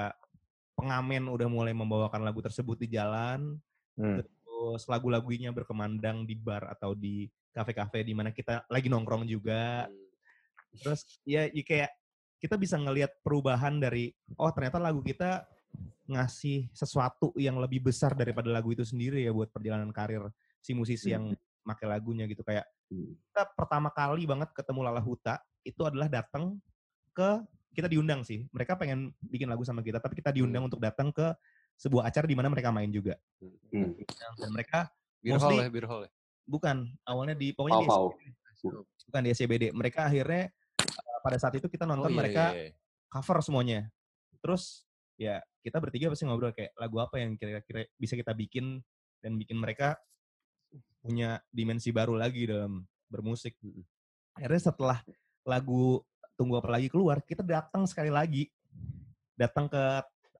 pengamen udah mulai membawakan lagu tersebut di jalan Hmm. terus lagu-lagunya berkemandang di bar atau di kafe-kafe di mana kita lagi nongkrong juga. Terus ya, ya kayak kita bisa ngelihat perubahan dari oh ternyata lagu kita ngasih sesuatu yang lebih besar daripada lagu itu sendiri ya buat perjalanan karir si musisi yang pakai lagunya gitu kayak Hmm. kita pertama kali banget ketemu Lala Huta itu adalah datang ke kita diundang sih mereka pengen bikin lagu sama kita tapi kita diundang untuk datang ke sebuah acara di mana mereka main juga Hmm. dan mereka Beer hall Mostly- ya, beer hall ya. bukan awalnya di pokoknya di Pau-pau. SCBD. bukan di SCBD mereka akhirnya uh, pada saat itu kita nonton iya, mereka iya, iya. cover semuanya terus ya kita bertiga pasti ngobrol kayak lagu apa yang kira-kira bisa kita bikin dan bikin mereka punya dimensi baru lagi dalam bermusik akhirnya setelah lagu tunggu apa lagi keluar kita datang sekali lagi datang ke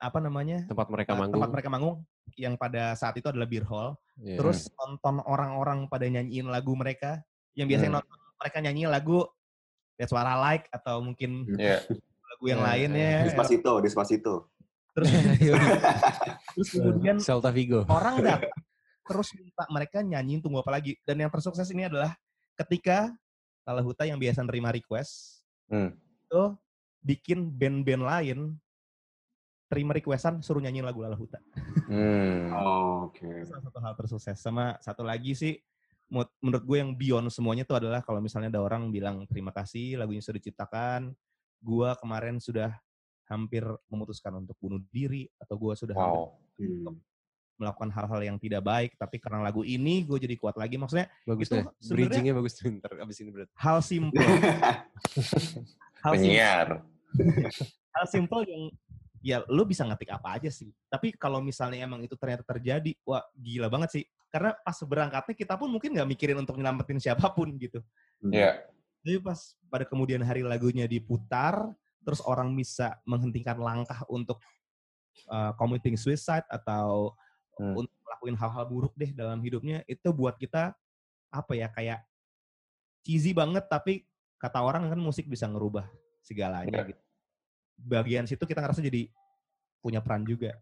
apa namanya Tempat mereka uh, manggung. tempat mereka manggung yang pada saat itu adalah beer hall Iya. terus nonton orang-orang pada nyanyiin lagu mereka yang biasanya Hmm. nonton mereka nyanyi lagu That's What I Like atau mungkin Iya. lagu yang Ya, lainnya Despacito, Despacito. Terus terus kemudian Celta Vigo. orang datang terus minta mereka nyanyiin tunggu apa lagi dan yang tersukses ini adalah ketika Lala Huta yang biasa nerima request Hmm. itu bikin band-band lain terima requestan suruh nyanyiin lagu Lala Huta Hmm. Oh, oke. Salah satu hal tersukses sama satu lagi sih menurut gue yang beyond semuanya itu adalah kalau misalnya ada orang bilang terima kasih lagunya sudah diciptakan gue kemarin sudah hampir memutuskan untuk bunuh diri atau gue sudah hampir Wow. Hmm. melakukan hal-hal yang tidak baik tapi karena lagu ini gue jadi kuat lagi maksudnya Bagus itu sebenarnya- Bridgingnya bagus tuh ntar abis ini berarti. hal simple hal simple, Penyiar. hal simple yang ya lu bisa ngetik apa aja sih tapi kalau misalnya emang itu ternyata terjadi wah gila banget sih karena pas berangkatnya kita pun mungkin nggak mikirin untuk nyelamatin siapa pun gitu Iya. Jadi pas pada kemudian hari lagunya diputar, terus orang bisa menghentikan langkah untuk uh, committing suicide atau Hmm. untuk melakukan hal-hal buruk deh dalam hidupnya, itu buat kita apa ya kayak cheesy banget tapi kata orang kan musik bisa ngerubah segalanya gitu. Bagian situ kita ngerasa jadi punya peran juga.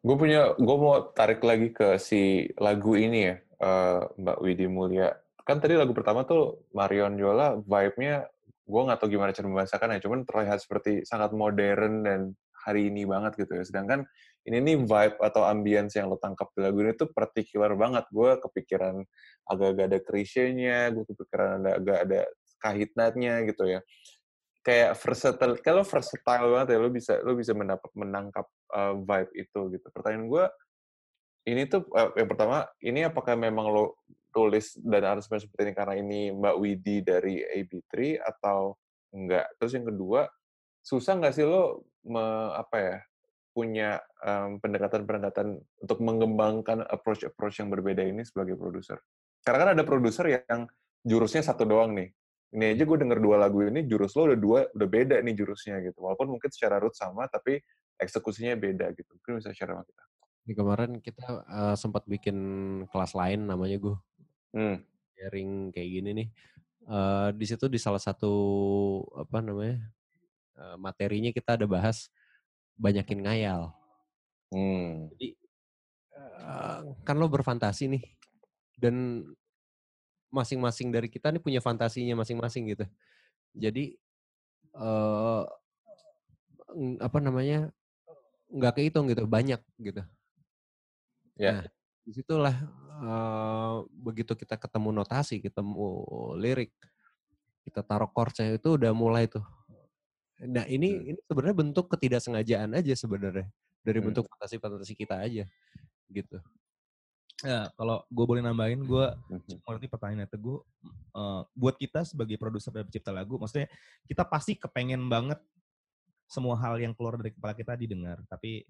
Gue punya, gue mau tarik lagi ke si lagu ini ya, eh, Mbak Widi Mulia. Kan tadi lagu pertama tuh Marion Jola, vibe-nya gue nggak tahu gimana cara membahasakan ya, cuman terlihat seperti sangat modern dan hari ini banget gitu ya. Sedangkan ini nih vibe atau ambience yang lo tangkap di lagu ini tuh particular banget. Gue kepikiran agak-agak ada krisenya, gue kepikiran ada agak ada kahitnatnya gitu ya. Kayak versatile, kalau versatile banget ya, lo bisa lo bisa mendapat menangkap uh, vibe itu gitu. Pertanyaan gue, ini tuh uh, yang pertama, ini apakah memang lo tulis dan aransemen seperti ini karena ini Mbak Widi dari AB3 atau enggak? Terus yang kedua, susah nggak sih lo me, apa ya punya um, pendekatan-pendekatan untuk mengembangkan approach-approach yang berbeda ini sebagai produser? Karena kan ada produser yang jurusnya satu doang nih. Ini aja gue denger dua lagu ini, jurus lo udah dua, udah beda nih jurusnya gitu. Walaupun mungkin secara root sama, tapi eksekusinya beda gitu. Mungkin bisa share sama kita. Ini kemarin kita eh, sempat bikin kelas lain namanya gue Hmm. sharing kayak gini nih. Eh, di situ di salah satu apa namanya eh, materinya kita ada bahas banyakin ngayal. Hmm. Jadi eh, kan lo berfantasi nih dan masing-masing dari kita nih punya fantasinya masing-masing gitu. Jadi ng- apa namanya nggak kehitung gitu banyak gitu. Ya. Nah, di situlah eh, begitu kita ketemu notasi, ketemu lirik, kita taruh chordsnya itu udah mulai tuh. Nah ini Hmm. ini sebenarnya bentuk ketidaksengajaan aja sebenarnya dari Hmm. bentuk fantasi-fantasi kita aja gitu. Ya, kalau gue boleh nambahin, gue Mhm. mengerti pertanyaan Teguh. Eh, buat kita sebagai produser dan pencipta lagu, maksudnya kita pasti kepengen banget semua hal yang keluar dari kepala kita didengar. Tapi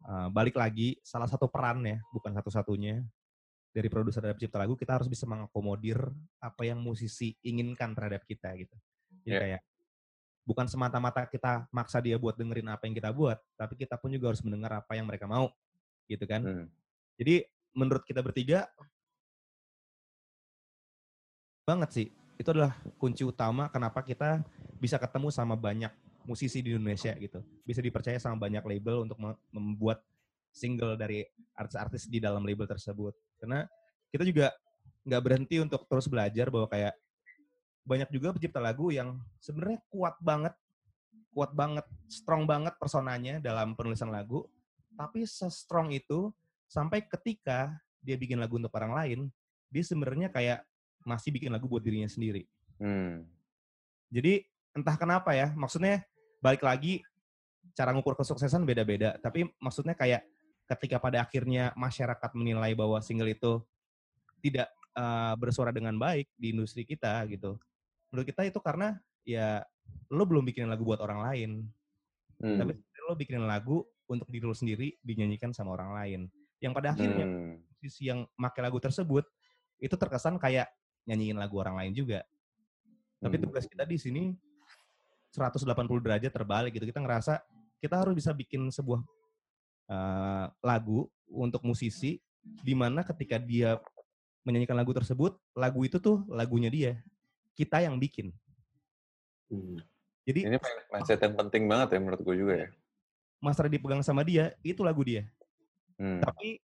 eh, balik lagi, salah satu perannya, bukan satu-satunya, dari produser dan pencipta lagu, kita harus bisa mengakomodir apa yang musisi inginkan terhadap kita gitu. Jadi Ya. kayak bukan semata-mata kita maksa dia buat dengerin apa yang kita buat, tapi kita pun juga harus mendengar apa yang mereka mau, gitu kan. Hmm. Jadi menurut kita bertiga banget sih. Itu adalah kunci utama kenapa kita bisa ketemu sama banyak musisi di Indonesia gitu. Bisa dipercaya sama banyak label untuk me- membuat single dari artis-artis di dalam label tersebut. Karena kita juga nggak berhenti untuk terus belajar bahwa kayak banyak juga pencipta lagu yang sebenarnya kuat banget, kuat banget, strong banget personanya dalam penulisan lagu, tapi se-strong itu sampai ketika dia bikin lagu untuk orang lain, dia sebenarnya kayak masih bikin lagu buat dirinya sendiri. Hmm. Jadi entah kenapa ya, maksudnya balik lagi cara ngukur kesuksesan beda-beda. Tapi maksudnya kayak ketika pada akhirnya masyarakat menilai bahwa single itu tidak eh, bersuara dengan baik di industri kita gitu. Menurut kita itu karena ya lo belum bikin lagu buat orang lain, Hmm. tapi lo bikin lagu untuk diri lo sendiri dinyanyikan sama orang lain. Yang pada akhirnya Hmm. musisi yang make lagu tersebut itu terkesan kayak nyanyiin lagu orang lain juga. Tapi Hmm. tugas kita di sini 180 derajat terbalik gitu. Kita ngerasa kita harus bisa bikin sebuah eh, lagu untuk musisi di mana ketika dia menyanyikan lagu tersebut, lagu itu tuh lagunya dia. Kita yang bikin. Hmm. Jadi Ini mindset yang penting banget ya menurut gue juga ya. master dipegang sama dia, itu lagu dia. Hmm. Tapi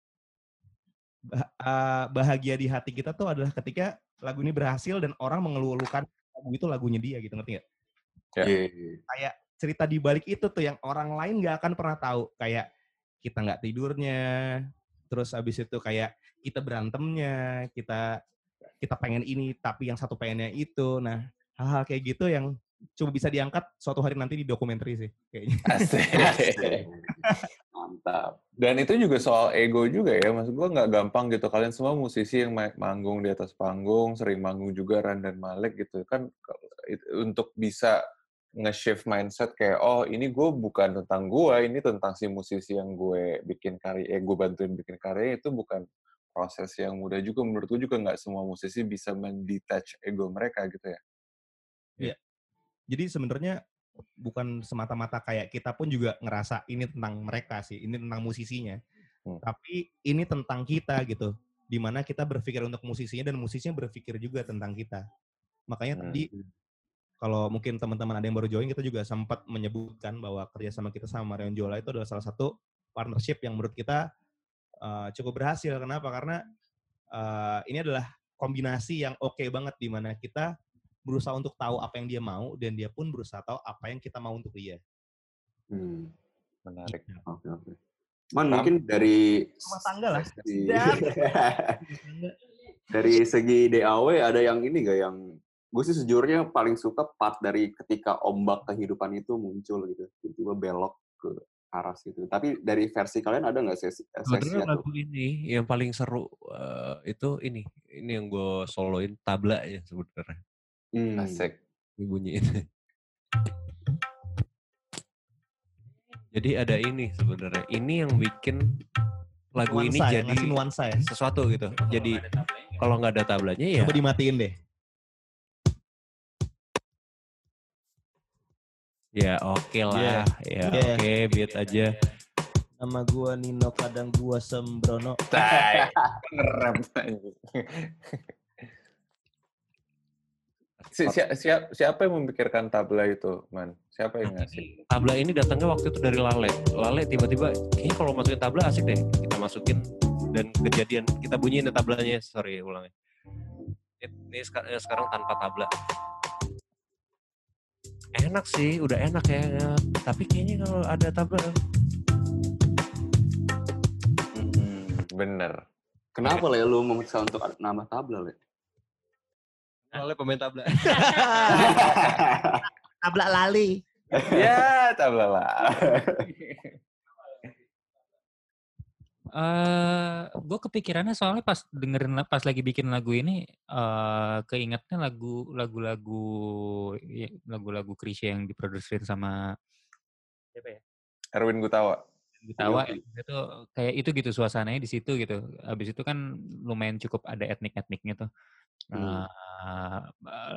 eh, bahagia di hati kita tuh adalah ketika lagu ini berhasil dan orang mengeluh-elukan lagu itu lagunya dia gitu ngerti nggak? Ya. Iya. Kayak cerita di balik itu tuh yang orang lain nggak akan pernah tahu. Kayak kita nggak tidurnya, terus abis itu kayak kita berantemnya, kita kita pengen ini tapi yang satu pengennya itu. Nah hal-hal kayak gitu yang coba bisa diangkat suatu hari nanti di dokumenter sih kayaknya. Asik. Mantap. Dan itu juga soal ego juga ya. Maksud gue nggak gampang gitu. Kalian semua musisi yang ma- manggung di atas panggung, sering manggung juga Ran dan Malik gitu. Kan untuk bisa nge-shift mindset kayak, oh ini gue bukan tentang gue, ini tentang si musisi yang gue bikin karya, eh gue bantuin bikin karya, itu bukan proses yang mudah juga. Menurut gue juga nggak semua musisi bisa mendetach ego mereka gitu ya. Jadi sebenarnya bukan semata-mata kayak kita pun juga ngerasa ini tentang mereka sih, ini tentang musisinya. Hmm. Tapi ini tentang kita gitu. Di mana kita berpikir untuk musisinya dan musisinya berpikir juga tentang kita. Makanya Hmm. tadi kalau mungkin teman-teman ada yang baru join, kita juga sempat menyebutkan bahwa kerjasama kita sama Marion Jola itu adalah salah satu partnership yang menurut kita uh, cukup berhasil. Kenapa? Karena uh, ini adalah kombinasi yang oke banget di mana kita berusaha untuk tahu apa yang dia mau dan dia pun berusaha tahu apa yang kita mau untuk dia. Hmm. Menarik. Oke oke. Man mungkin dari Rumah tangga lah. segi- dari segi DAW ada yang ini gak yang gue sih sejujurnya paling suka part dari ketika ombak kehidupan itu muncul gitu tiba-tiba belok ke arah situ tapi dari versi kalian ada nggak sesi sesi Sebenarnya atau lagu ini yang paling seru eh, itu ini, ini yang gue soloin tabla ya sebenarnya. Hmm. Asik. bunyiin. Jadi ada ini sebenarnya. Ini yang bikin lagu ini Nuansa ya, jadi nuansa ya. sesuatu gitu. Jadi kalau nggak ada tablanya ya Coba dimatiin deh. Ya oke lah. Yeah. Ya Yeah. oke, beat aja. Nama gua Nino, kadang gua Sembrono. Tai. Ngerem. Si- si- siap- siapa yang memikirkan tabla itu, Man? Siapa yang ngasih? Tabla ini datangnya waktu itu dari Lale. Lale tiba-tiba kayaknya kalau masukin tabla asik deh. Kita masukin dan kejadian kita bunyiin tablanya. Sorry ulangnya. Ini, eh, sekarang tanpa tabla. Enak sih, udah enak ya. ya. Tapi kayaknya kalau ada tabla Hmm, bener. kenapa lah lu memutuskan untuk nama tabla le Lale pemain tabla. Tabla lali. ya, tabla lah. Eh, gue kepikirannya soalnya pas dengerin pas lagi bikin lagu ini eh keingetnya lagu lagu-lagu ya, lagu-lagu Krisya yang diproduksiin sama siapa ya? Erwin Gutawa. Gitawa Yofi. itu kayak itu gitu suasananya di situ gitu. Habis itu kan lumayan cukup ada etnik-etniknya tuh. Hmm. Eh,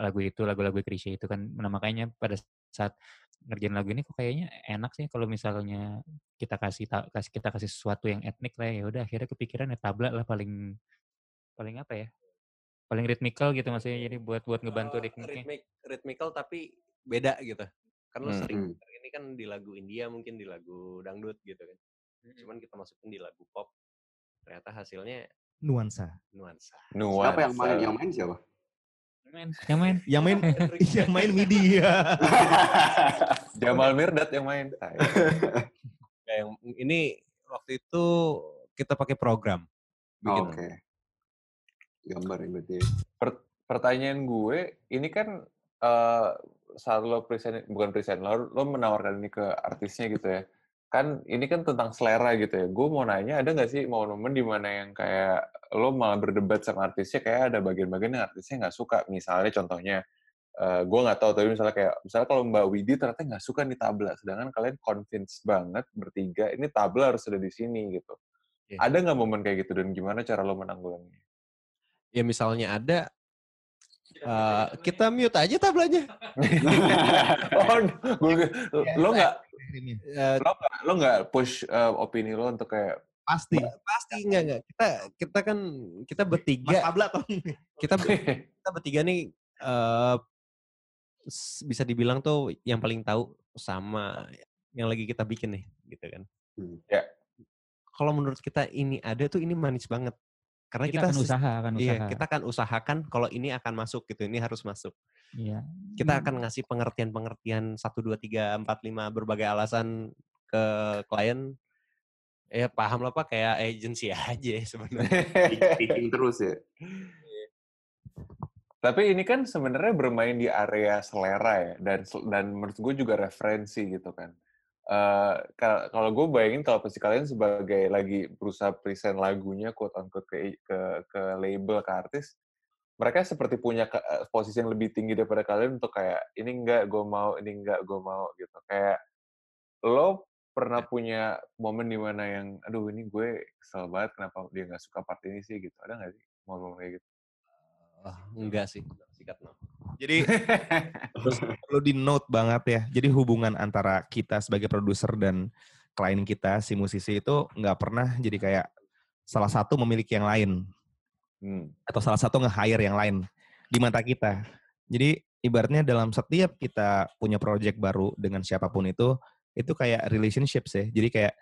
lagu itu lagu-lagu Krisya itu kan nah, makanya pada saat ngerjain lagu ini kok kayaknya enak sih kalau misalnya kita kasih kasih kita kasih sesuatu yang etnik lah ya udah akhirnya kepikiran ya tabla lah paling paling apa ya paling ritmikal gitu maksudnya jadi buat buat ngebantu ritmiknya ritmik, ritmikal tapi beda gitu. Kan lu Hmm. sering Hmm. Ini kan di lagu India mungkin di lagu dangdut gitu kan. cuman kita masukin di lagu pop ternyata hasilnya Nuansa. nuansa Nuansa. Siapa yang main? Yang main siapa? Yang main, yang main. Yang main yang main MIDI ya. Jamal Mirdad yang main. Kayak yang ini waktu itu kita pakai program bikin Oke. Gambar ya berarti. Per- pertanyaan gue, ini kan eh saat lo present, bukan present, lo, lo menawarkan ini ke artisnya gitu ya. Kan ini kan tentang selera gitu ya. Gue mau nanya, ada nggak sih momen-momen di mana yang kayak lo malah berdebat sama artisnya, kayak ada bagian-bagian yang artisnya nggak suka. Misalnya contohnya, eh gue nggak tahu, tapi misalnya kayak, misalnya kalau Mbak Widi ternyata nggak suka nih tabla, sedangkan kalian convince banget bertiga, ini tabla harus ada di sini gitu. Iya. Ada nggak momen kayak gitu, dan gimana cara lo menanggulanginya? ya misalnya ada eh, kita mute aja tablanya oh, gue, lo nggak Eh, lo nggak lo nggak push uh, opini lo untuk kayak Pasti. pasti enggak enggak kita kita kan kita Mas bertiga Tabla toh. kita kita bertiga nih eh s- bisa dibilang tuh yang paling tahu sama yang lagi kita bikin nih gitu kan Hmm. Ya. kalau menurut kita ini ada tuh ini manis banget karena Kita kita, akan usaha, akan iya usaha. kita akan usahakan kalau ini akan masuk gitu ini harus masuk Iya. kita akan ngasih pengertian-pengertian satu dua tiga empat lima berbagai alasan ke klien ya paham lah pak kayak agency aja sebenarnya terus ya. tapi ini kan sebenarnya bermain di area selera ya dan dan menurut gue juga referensi gitu kan Eh, ka- kalau gue bayangin kalau pasti kalian sebagai lagi berusaha present lagunya quote unquote ke ke ke label ke artis mereka seperti punya ke- posisi yang lebih tinggi daripada kalian untuk kayak ini enggak gue mau ini enggak gue mau gitu. Kayak lo pernah punya momen di mana yang aduh ini gue kesel banget kenapa dia nggak suka part ini sih? gitu. Ada nggak sih momen kayak gitu? Wah, enggak sih. Sikat no. Jadi terus perlu di note banget ya. Jadi hubungan antara kita sebagai produser dan klien kita si musisi itu nggak pernah jadi kayak salah satu memiliki yang lain Hmm. atau salah satu nge-hire yang lain di mata kita. Jadi ibaratnya dalam setiap kita punya project baru dengan siapa pun itu itu kayak relationships ya. Jadi kayak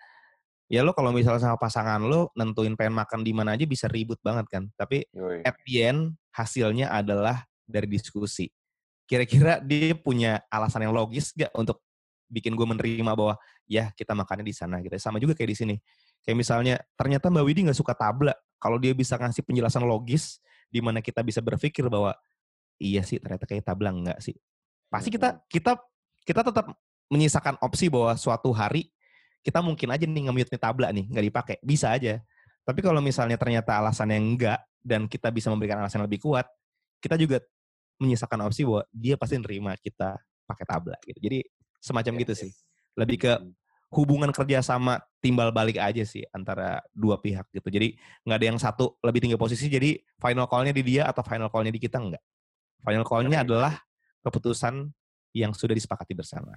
ya lo kalau misalnya sama pasangan lo nentuin pengen makan di mana aja bisa ribut banget kan. Tapi Yoi. at the end hasilnya adalah dari diskusi. Kira-kira dia punya alasan yang logis gak untuk bikin gue menerima bahwa ya kita makannya di sana gitu. Sama juga kayak di sini. Kayak misalnya ternyata Mbak Widi nggak suka tabla. Kalau dia bisa ngasih penjelasan logis di mana kita bisa berpikir bahwa iya sih ternyata kayak tabla enggak sih. Pasti kita kita kita tetap menyisakan opsi bahwa suatu hari kita mungkin aja nih nge-mute nih tabla nih nggak dipakai. Bisa aja. Tapi kalau misalnya ternyata alasannya enggak dan kita bisa memberikan alasan yang lebih kuat, kita juga menyisakan opsi bahwa dia pasti nerima kita pakai tabla gitu. Jadi semacam gitu sih. Lebih ke hubungan kerja sama timbal balik aja sih antara dua pihak gitu. Jadi nggak ada yang satu lebih tinggi posisi. Jadi final call-nya di dia atau final call-nya di kita enggak. Final call-nya adalah keputusan yang sudah disepakati bersama.